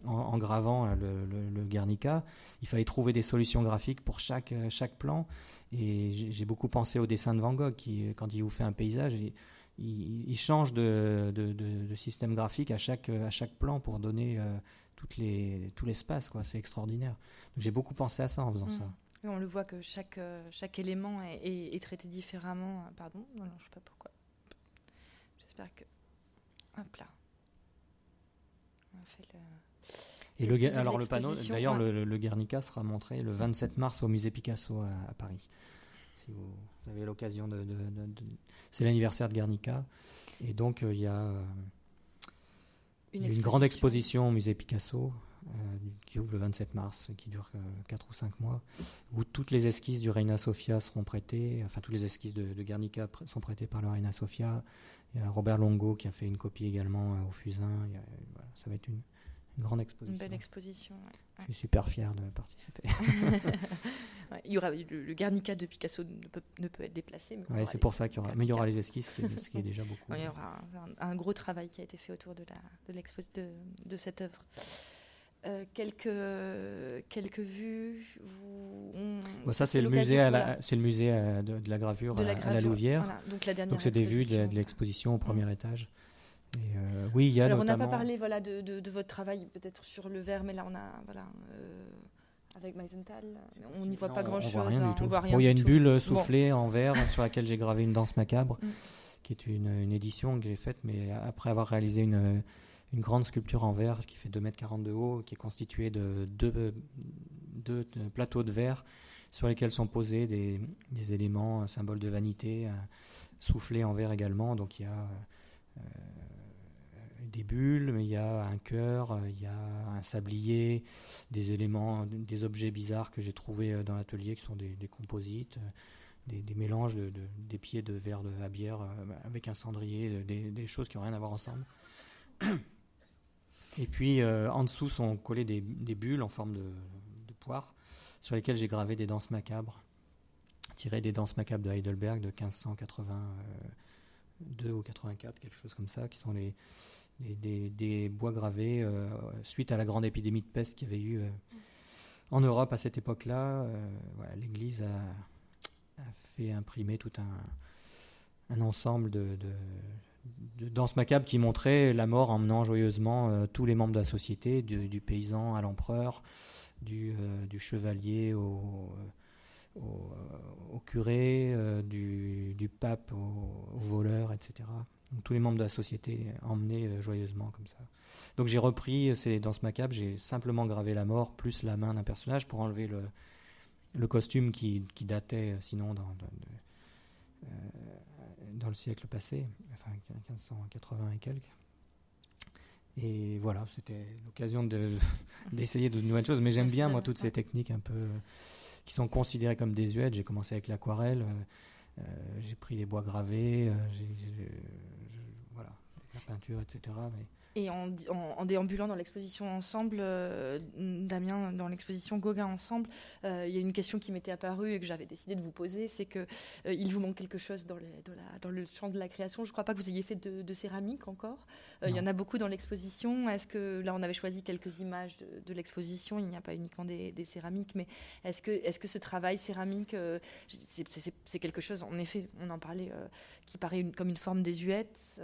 en, gravant le, Guernica, il fallait trouver des solutions graphiques pour chaque, chaque plan. Et j'ai beaucoup pensé au dessin de Van Gogh, qui, quand il vous fait un paysage, change de, de, système graphique à chaque, à chaque plan pour donner toutes les, tout l'espace. quoi. C'est extraordinaire. J'ai beaucoup pensé à ça en faisant mmh. ça. on le voit que chaque, euh, chaque élément est, est, traité différemment. Pardon, non, non, je sais pas pourquoi. J'espère que. Hop là. On fait le. Et le, alors le panneau, d'ailleurs, le, le, Guernica sera montré le 27 mars au musée Picasso à, Paris. Si vous, avez l'occasion de, c'est l'anniversaire de Guernica, et donc euh, il y a euh, une, une grande exposition au musée Picasso euh, qui ouvre le 27 mars, qui dure 4 ou 5 mois, où toutes les esquisses du Reina Sofia seront prêtées, enfin toutes les esquisses de, Guernica sont prêtées par le Reina Sofia. Il y a Robert Longo qui a fait une copie également au Fusain. ça va être une, une grande exposition. Une belle exposition. Je suis super fier de participer. il y aura le, Guernica de Picasso ne peut, ne peut être déplacé. C'est pour ça qu'il y aura. Mais il y aura les esquisses, ce qui est déjà beaucoup. il y aura un, gros travail qui a été fait autour de la de, de, de cette œuvre. Euh, quelques quelques vues. Vous, ça c'est le, musée c'est le musée de, la gravure, à, la Louvière. Donc, c'est des vues de, l'exposition au premier mm. Euh, oui, il y a Alors, on n'a pas parlé voilà, de, de, votre travail peut-être sur le verre, mais là, on a. Voilà, euh, avec Meisenthal, on n'y voit pas grand-chose. On voit rien du tout. il y a une bulle soufflée en verre sur laquelle j'ai gravé une danse macabre, mm. qui est une, une édition que j'ai faite, mais après avoir réalisé une, une grande sculpture en verre qui fait 2,40 m de haut, qui est constituée de deux, deux plateaux de verre sur lesquels sont posés des, des éléments, symboles de vanité, soufflés en verre également. Donc il y a euh, des bulles, mais il y a un cœur, euh, il y a un sablier, des éléments, des objets bizarres que j'ai trouvés euh, dans l'atelier qui sont des, composites, des, mélanges de, des pieds de verre de bière avec un cendrier, des, choses qui n'ont rien à voir ensemble. Et puis en dessous sont collées des, bulles en forme de, poire sur lesquelles j'ai gravé des danses macabres, tirées des danses macabres de Heidelberg de 1582 ou 84, quelque chose comme ça, qui sont les, des, bois gravés euh, suite à la grande épidémie de peste qu'il y avait eu euh, en Europe à cette époque-là. Euh, L'Église a, fait imprimer tout un, ensemble de, de, danses macabres qui montraient la mort emmenant joyeusement tous les membres de la société, du, paysan à l'empereur, du, du, chevalier au, curé, du, du, pape au voleur, etc tous les membres de la société emmenés euh, joyeusement comme ça. Donc j'ai repris euh, ces danses macabres, j'ai simplement gravé la mort plus la main d'un personnage pour enlever le, costume qui, qui datait euh, sinon dans, dans, dans, le siècle passé, enfin 1580 et quelques. Et voilà, c'était l'occasion d'essayer de, nouvelles choses. Mais j'aime bien, moi, toutes ces techniques un peu qui sont considérées comme désuètes. J'ai commencé avec l'aquarelle. j'ai pris les bois gravés, j'ai peinture, etc. Mais et en, en, déambulant dans l'exposition ensemble, euh, Damien, dans l'exposition Gauguin ensemble, euh, il y a une question qui m'était apparue et que j'avais décidé de vous poser, c'est que euh, il vous manque quelque chose dans, les, la, dans, le champ de la création. Je ne crois pas que vous ayez fait de, céramique encore. il y en a beaucoup dans l'exposition. Est-ce que là, on avait choisi quelques images de, l'exposition. Il n'y a pas uniquement des, céramiques, mais est-ce que, est-ce que ce travail céramique, c'est, quelque chose, en effet, on en parlait, qui paraît comme une forme désuète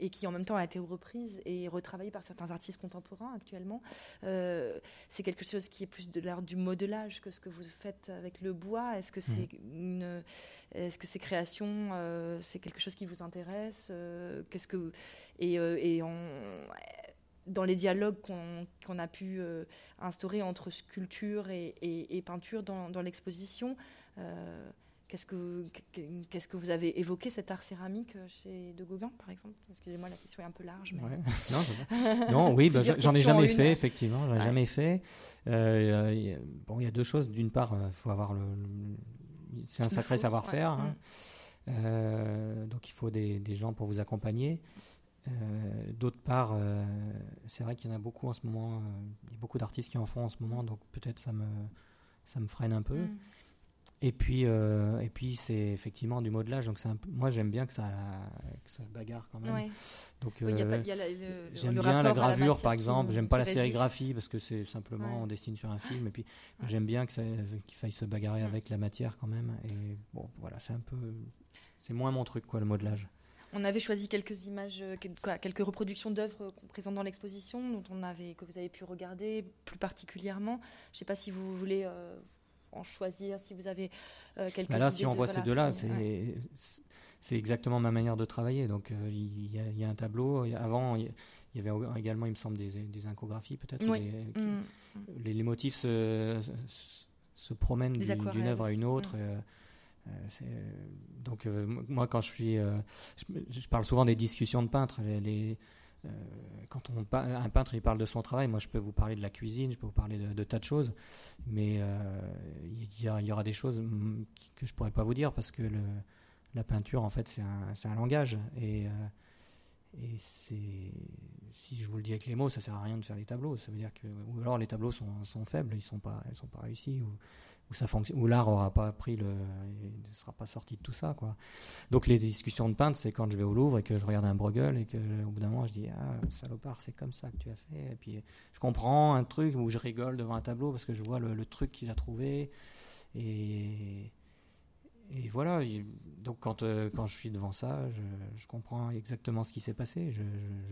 et qui en même temps a été reprise et retravaillée par certains artistes contemporains actuellement. Euh, c'est quelque chose qui est plus de l'art du modelage que ce que vous faites avec le bois. Est-ce que c'est une, est-ce que ces créations, euh, c'est quelque chose qui vous intéresse euh, Qu'est-ce que et, et dans les dialogues qu'on a pu instaurer entre sculpture et, et, peinture dans, dans l'exposition. Qu'est-ce que, qu'est-ce que vous avez évoqué cet art céramique euh, chez De Gauguin, par exemple? Excusez-moi, la question est un peu large. Non, non, oui, bah, j'en ai jamais fait, effectivement, j'en ai jamais fait. Euh, bon, il y a deux choses. D'une part, il euh, faut avoir le, c'est un sacré savoir-faire. Hein. Mm. donc il faut des, des, gens pour vous accompagner. D'autre part, c'est vrai qu'il y en a beaucoup en ce moment. il y a beaucoup d'artistes qui en font en ce moment, donc peut-être ça me ça me freine un peu. Mm. Et puis, euh, et puis c'est effectivement du modelage. Donc, un, moi, j'aime bien que ça, que ça bagarre quand même. Donc, j'aime bien la gravure, par exemple. J'aime pas la sérigraphie parce que c'est simplement on dessine sur un film. Et puis, j'aime bien qu'il faille se bagarrer avec la matière quand même. Et bon, voilà, c'est un peu, c'est moins mon truc, quoi, le modelage. On avait choisi quelques images, euh, quelques reproductions d'œuvres présentes dans l'exposition, dont on avait, que vous avez pu regarder plus particulièrement. Je ne sais pas si vous voulez euh, en choisir, si vous avez euh. Bah là, si on voit ces deux-là, c'est exactement ma manière de travailler. Donc, il y, a un tableau. Avant, il y avait également, il me semble, des, des incographies peut-être. Mm. Les, les, motifs se, se promènent d'une œuvre à une autre. Mm. Euh, donc euh, moi quand je suis, euh, je, parle souvent des discussions de peintres. Les, quand on, un peintre il parle de son travail, moi je peux vous parler de la cuisine, je peux vous parler de, tas de choses, mais il y, aura des choses mm, que je pourrais pas vous dire parce que la peinture en fait c'est un, langage et, c'est si je vous le dis avec les mots ça sert à rien de faire les tableaux, ça veut dire que ou alors les tableaux sont, faibles, ils sont pas sont pas réussis où l'art aura pas pris ne sera pas sorti de tout ça, quoi. Donc les discussions de peintre, c'est quand je vais au Louvre et que je regarde un Bruegel et que au bout d'un moment je dis ah salopard, c'est comme ça que tu as fait. Et puis je comprends un truc où je rigole devant un tableau parce que je vois le, truc qu'il a trouvé et voilà. Donc quand euh, quand je suis devant ça, je, comprends exactement ce qui s'est passé. Je,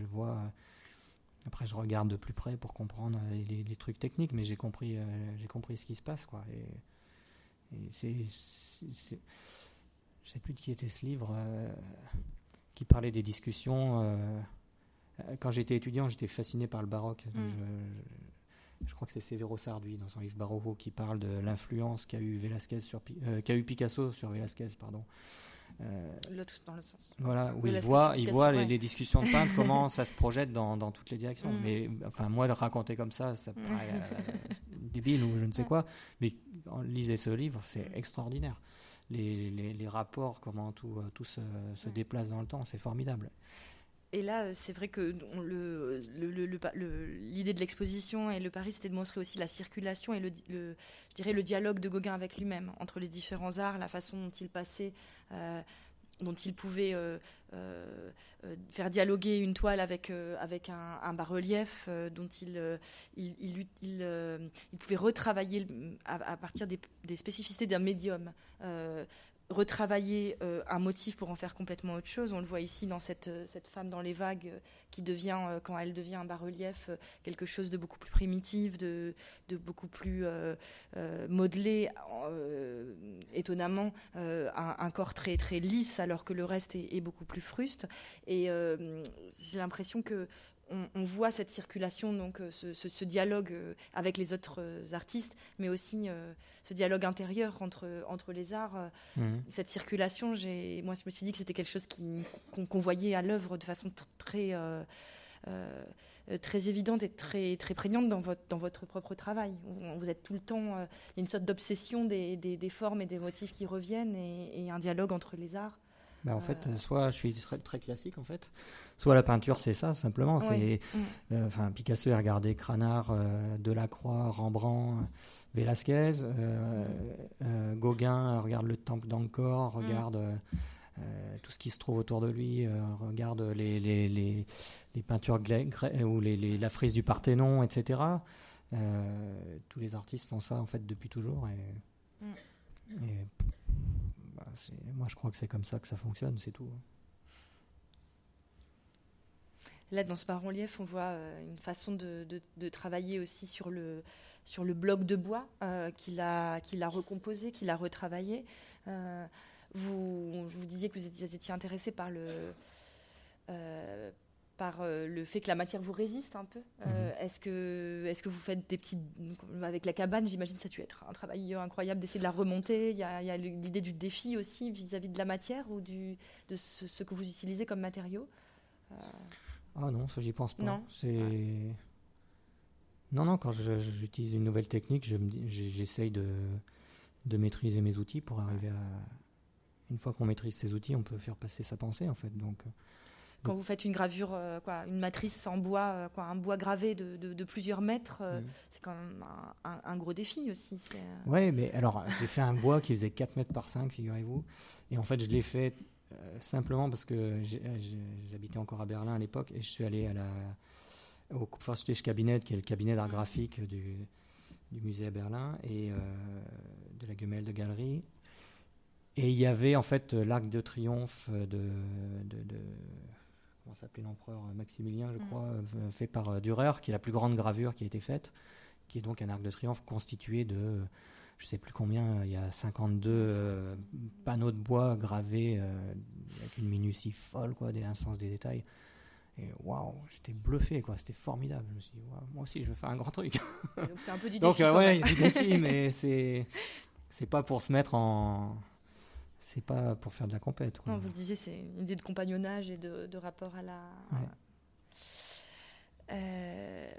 vois. Après, je regarde de plus près pour comprendre les, les trucs techniques, mais j'ai compris, euh, j'ai compris ce qui se passe, quoi. Et, c'est, je sais plus de qui était ce livre euh, qui parlait des discussions. Euh, quand j'étais étudiant, j'étais fasciné par le baroque. Mm. Je, crois que c'est Severo Sarduy dans son livre Barroco qui parle de l'influence qu'a eu Velasquez sur euh, qu'a eu Picasso sur Velasquez, pardon. L'autre dans le sens. Voilà, où il voit, il voit les, discussions de peintre, comment ça se projette dans, dans toutes les directions. Mm. Mais enfin, moi, le raconter comme ça, ça mm. paraît débile ou je ne sais quoi. Mais lisez ce livre, c'est extraordinaire. Les, les, rapports, comment tout, euh, tout se, se déplace dans le temps, c'est formidable. Et là, c'est vrai que l'idée de l'exposition et le Paris, c'était de montrer aussi la circulation et le, je dirais le dialogue de Gauguin avec lui-même, entre les différents arts, la façon dont il passait euh, dont il pouvait euh, euh, euh, faire dialoguer une toile avec, avec un, bas-relief, dont il, il, pouvait retravailler à, partir des spécificités d'un médium retravailler euh, un motif pour en faire complètement autre chose. On le voit ici dans cette, euh, femme dans les vagues euh, qui devient, quand elle devient un bas-relief, quelque chose de beaucoup plus primitif, de, de beaucoup plus modelé, étonnamment, un, corps très, très lisse alors que le reste est, est beaucoup plus fruste. Et j'ai l'impression que on, voit cette circulation, donc euh, ce, dialogue euh, avec les autres euh, artistes, mais aussi ce dialogue intérieur entre, entre les arts. Mhm. Cette circulation, moi je me suis dit que c'était quelque chose qu'on voyait à l'œuvre de façon très, très évidente et très, très prégnante dans votre, dans votre propre travail. Vous êtes tout le temps, il y a une sorte d'obsession des, formes et des motifs qui reviennent et un dialogue entre les arts. Bah, en fait, euh. soit je suis très, très classique en fait, soit la peinture c'est ça simplement. C'est, mm. euh, enfin Picasso a regardé Cranard, euh, Delacroix, Rembrandt, Velasquez, Gauguin regarde le temple d'Angkor, mm. regarde tout ce qui se trouve autour de lui, regarde les, les, les, les peintures ou les, la frise du Parthénon, etc. tous les artistes font ça en fait depuis toujours et, mm. et moi, je crois que c'est comme ça que ça fonctionne, c'est tout. Là, dans ce bas-relief, on voit euh, une façon de, travailler aussi sur le, sur le bloc de bois euh, qu'il a, qu'il a recomposé, qu'il a retravaillé. Euh, vous, vous disiez que vous étiez, intéressé par le, par euh, le fait que la matière vous résiste un peu. Euh, mhm. Est-ce que, est que vous faites des petits. Avec la cabane, j'imagine que ça a dû être un travail incroyable d'essayer de la remonter. Il y a, l'idée du défi aussi vis-à-vis de la matière ou du, de ce, que vous utilisez comme matériau. Euh, ah non, ça j'y pense pas. Non, c'est. Non, non, quand j'utilise une nouvelle technique, j'essaye de, de maîtriser mes outils pour arriver à. Une fois qu'on maîtrise ces outils, on peut faire passer sa pensée en fait. Donc quand vous faites une gravure, quoi, une matrice en bois, quoi, un bois gravé de, de, plusieurs mètres, mm. c'est quand même un, gros défi aussi. Oui, mais alors j'ai fait un bois qui faisait 4 mètres par 5, figurez-vous. Et en fait, je l'ai fait simplement parce que j'habitais encore à Berlin à l'époque et je suis allé à la, au Cabinet, qui est le cabinet d'art graphique du, du, musée à Berlin et de la Gemälde Galerie. Et il y avait en fait l'arc de triomphe de, de, de comment s'appelait l'empereur Maximilien, je mm. crois, euh, fait par euh, Dürer, qui est la plus grande gravure qui a été faite, qui est donc un arc de triomphe constitué de, je sais plus combien, il y a 52 euh, panneaux de bois gravés avec une minutie folle, quoi, des, un sens des détails. Et waouh, j'étais bluffé, quoi. C'était formidable. Je me suis dit, moi aussi, je vais faire un grand truc. Donc c'est un peu du défi. Donc ouais, il y a du défi, mais c'est c'est pas pour se mettre en c'est pas pour faire de la compète. vous le disiez, c'est une idée de compagnonnage et de, rapport à la. Euh,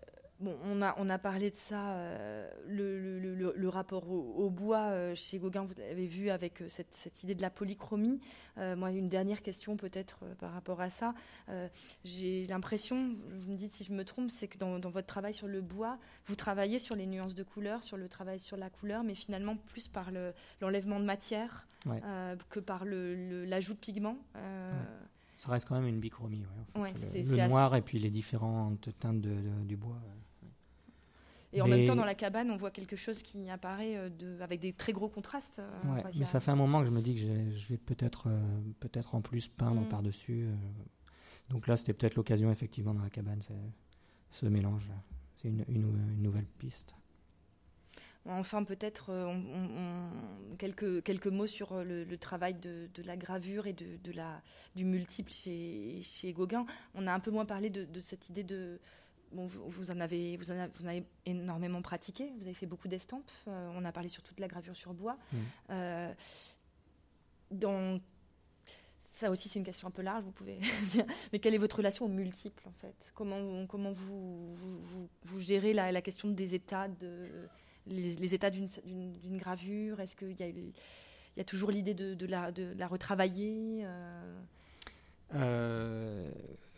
Bon, on a, on a parlé de ça, euh, le, rapport au, bois euh, chez Gauguin, vous avez vu avec euh, cette, idée de la polychromie. moi, une dernière question peut-être par rapport à ça. J'ai l'impression, vous me dites si je me trompe, c'est que dans, votre travail sur le bois, vous travaillez sur les nuances de couleur, sur le travail sur la couleur, mais finalement plus par l'enlèvement de matière que par l'ajout de pigments. Ça reste quand même une bichromie, le, noir et puis les différentes teintes du bois. Et en même temps, dans la cabane, on voit quelque chose qui apparaît euh, de, avec des très gros contrastes. Euh, mais ça fait un moment que je me dis que je vais peut-être euh, peut-être en plus peindre mm. par-dessus. Donc là, c'était peut-être l'occasion, effectivement, dans la cabane, ce mélange. C'est une, une, nouvelle piste. Enfin, peut-être quelques, quelques mots sur le, travail de, de, la gravure et de, de, la, du multiple chez, chez Gauguin. On a un peu moins parlé de, de cette idée de, vous, en avez, vous, en avez, énormément pratiqué, vous avez fait beaucoup d'estampes, euh, on a parlé surtout de la gravure sur bois. Mmh. Euh, ça aussi c'est une question un peu large, vous pouvez dire, mais quelle est votre relation aux multiples en fait? Comment, comment vous, vous, gérez la, question des états, de, les, états d'une gravure? Est-ce qu'il y a, il y a toujours l'idée de, la, de la retravailler euh,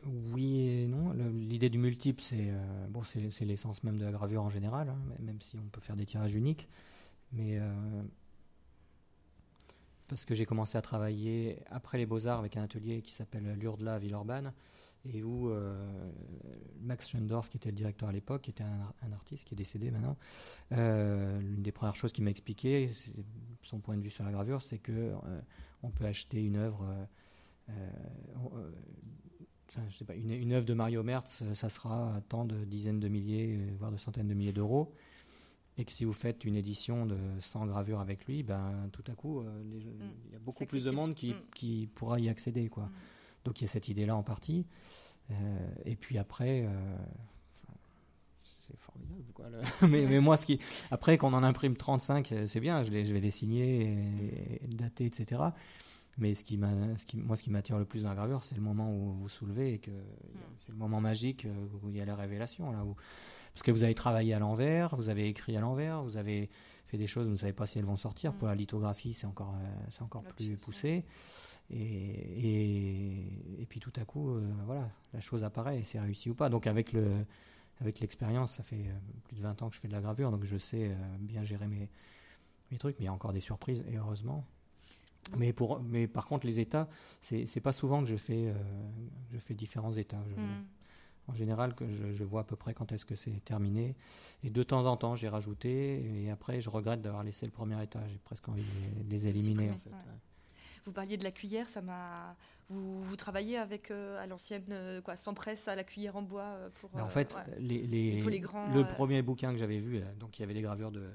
oui et non. L'idée du multiple, c'est euh, bon, c'est l'essence même de la gravure en général, hein, même si on peut faire des tirages uniques. Mais euh, parce que j'ai commencé à travailler après les Beaux-Arts avec un atelier qui s'appelle l'Urdla à Villeurbanne, et où euh, Max Schendorf, qui était le directeur à l'époque, qui était un, artiste qui est décédé maintenant, l'une des premières choses qu'il m'a expliqué, son point de vue sur la gravure, c'est que on peut acheter une œuvre je sais pas, une, une, œuvre de Mario Mertz, euh, ça sera tant de dizaines de milliers, euh, voire de centaines de milliers d'euros. Et que si vous faites une édition de 100 gravures avec lui, ben, tout à coup, euh, mm. il y a beaucoup plus de monde qui, mm. qui, pourra y accéder. Quoi. Mm. Donc il y a cette idée-là en partie. et puis après, c'est formidable. Quoi, mais, mais, moi, ce qui... après, qu'on en imprime 35, c'est bien, je, les, je vais les signer, et, dater, etc. Mais ce qui, ce qui moi, ce qui m'attire le plus dans la gravure, c'est le moment où vous soulevez et que hmm. c'est le moment magique euh, où il y a la révélation là où parce que vous avez travaillé à l'envers, vous avez écrit à l'envers, vous avez fait des choses, vous ne savez pas si elles vont sortir. Pour hmm. la lithographie, c'est encore, euh, c'est encore plus poussé. Et, et, et, puis tout à coup, euh, voilà, la chose apparaît et c'est réussi ou pas. Donc avec le, avec l'expérience, ça fait plus de 20 ans que je fais de la gravure, donc je sais bien gérer mes, mes trucs, mais il y a encore des surprises et heureusement. Mais, pour, mais par contre, les états, c'est pas souvent que je fais, euh, je fais différents états. Hmm. En général, que je, vois à peu près quand est-ce que c'est terminé. Et de temps en temps, j'ai rajouté. Et après, je regrette d'avoir laissé le premier état. J'ai presque envie de les, éliminer. En fait, Vous parliez de la cuillère, ça m'a. Vous, vous, travaillez avec euh, à l'ancienne euh, quoi, sans presse à la cuillère en bois pour. en fait, les, les, le premier bouquin que j'avais vu, donc il y avait des gravures de,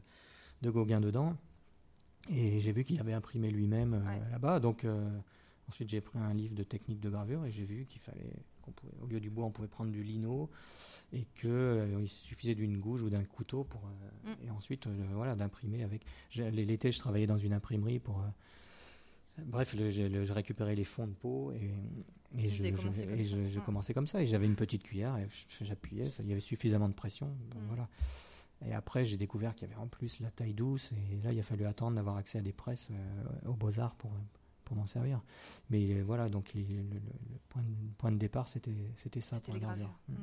de Gauguin dedans. Et j'ai vu qu'il avait imprimé lui-même euh, là-bas. Donc euh, ensuite j'ai pris un livre de technique de gravure et j'ai vu qu'il fallait qu'on pouvait, au lieu du bois, on pouvait prendre du lino et que euh, il suffisait d'une gouge ou d'un couteau pour mm. et ensuite voilà d'imprimer avec. L'été, je travaillais dans une imprimerie pour Bref, je, récupérais les fonds de peau et, et je, je, commençais comme ça. Et j'avais une petite cuillère et j'appuyais, il y avait suffisamment de pression. Mm. Voilà. Et après, j'ai découvert qu'il y avait en plus la taille douce. Et là, il a fallu attendre d'avoir accès à des presses euh, aux Beaux-Arts pour, pour m'en servir. Mais voilà, donc le, point, de, point, de, départ, c'était ça pour la gravure. Mm.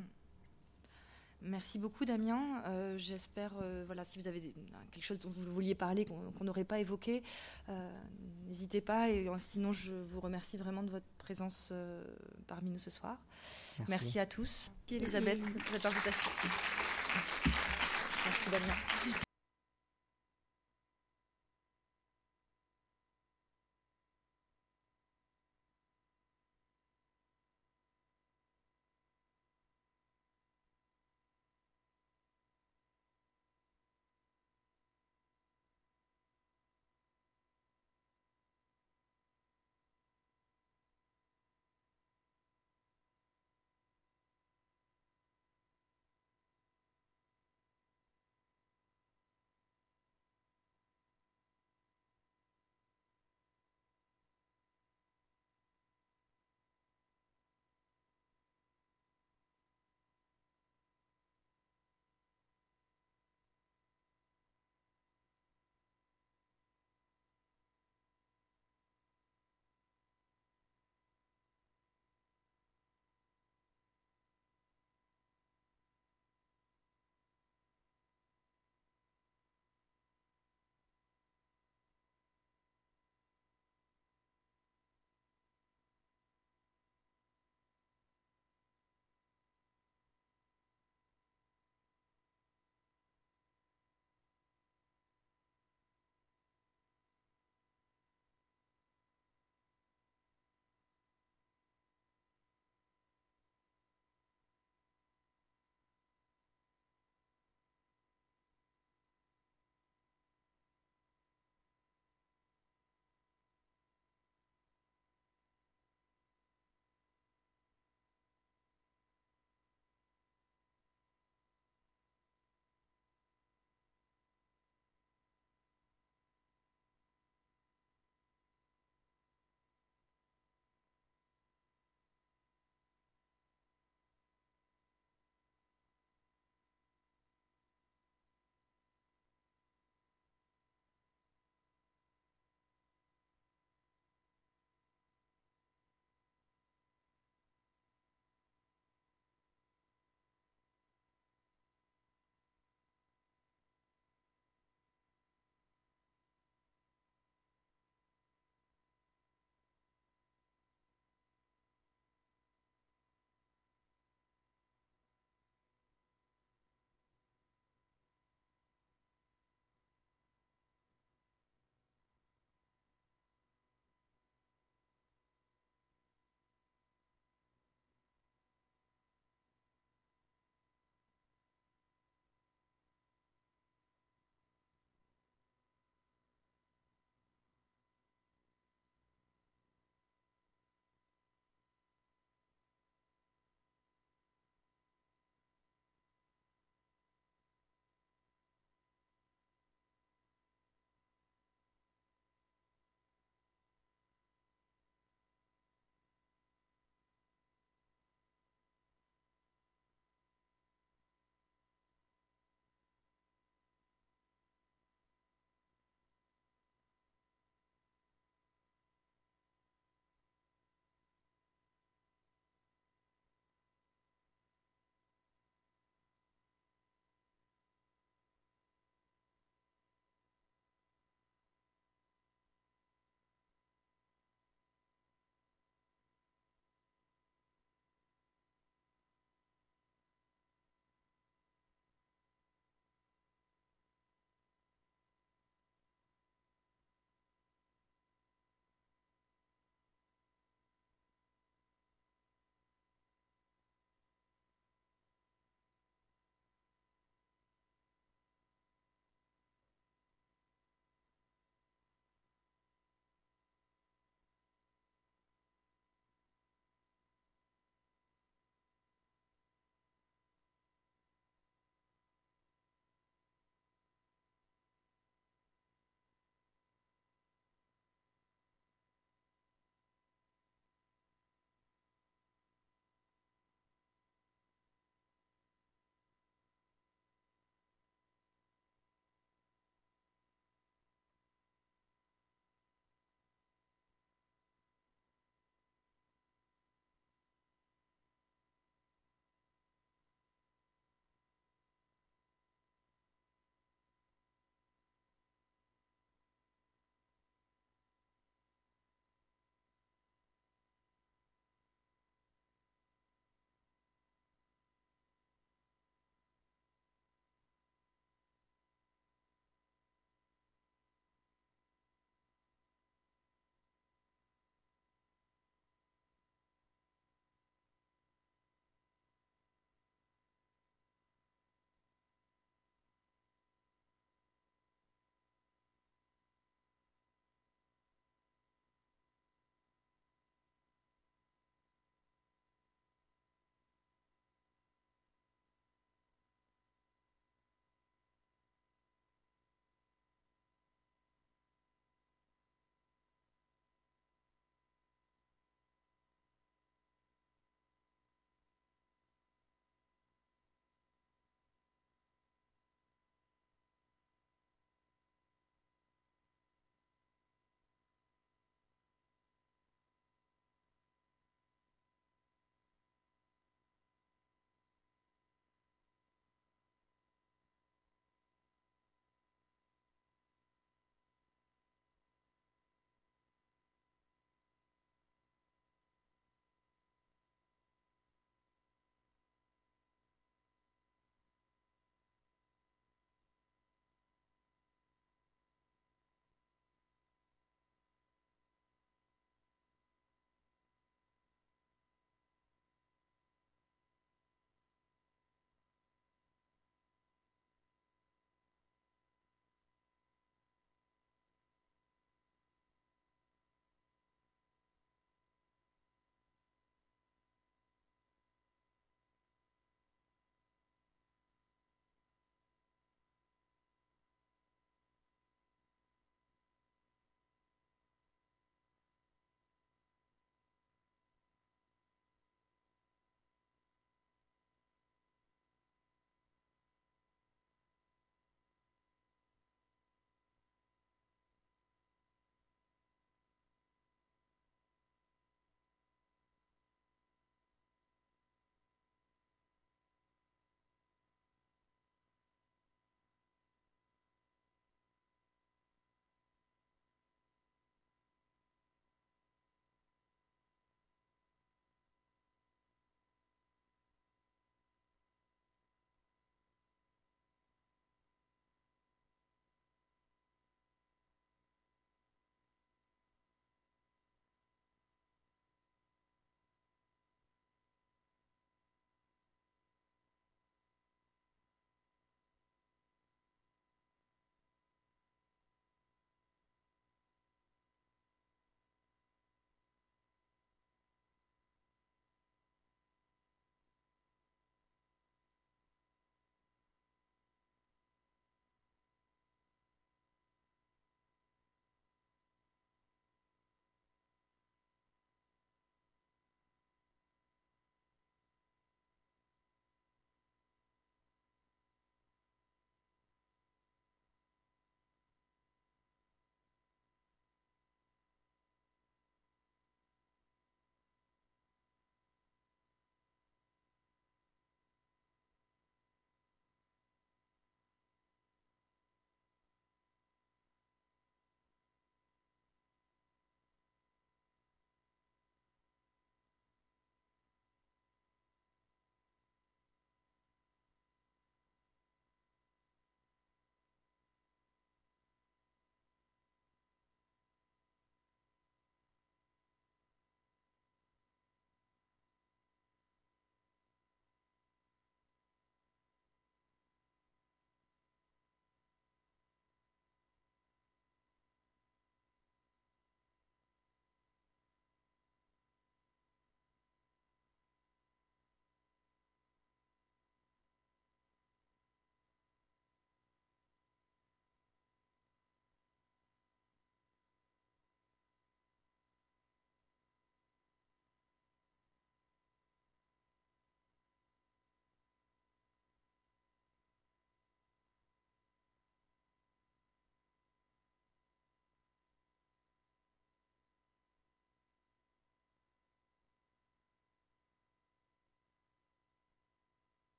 Merci beaucoup Damien. Euh, j'espère, euh, voilà, si vous avez quelque chose dont vous vouliez parler qu'on n'aurait pas évoqué, euh, n'hésitez pas. Et sinon, je vous remercie vraiment de votre présence parmi nous ce soir. Merci, à tous. Merci Elisabeth pour cette invitation. Merci Damien.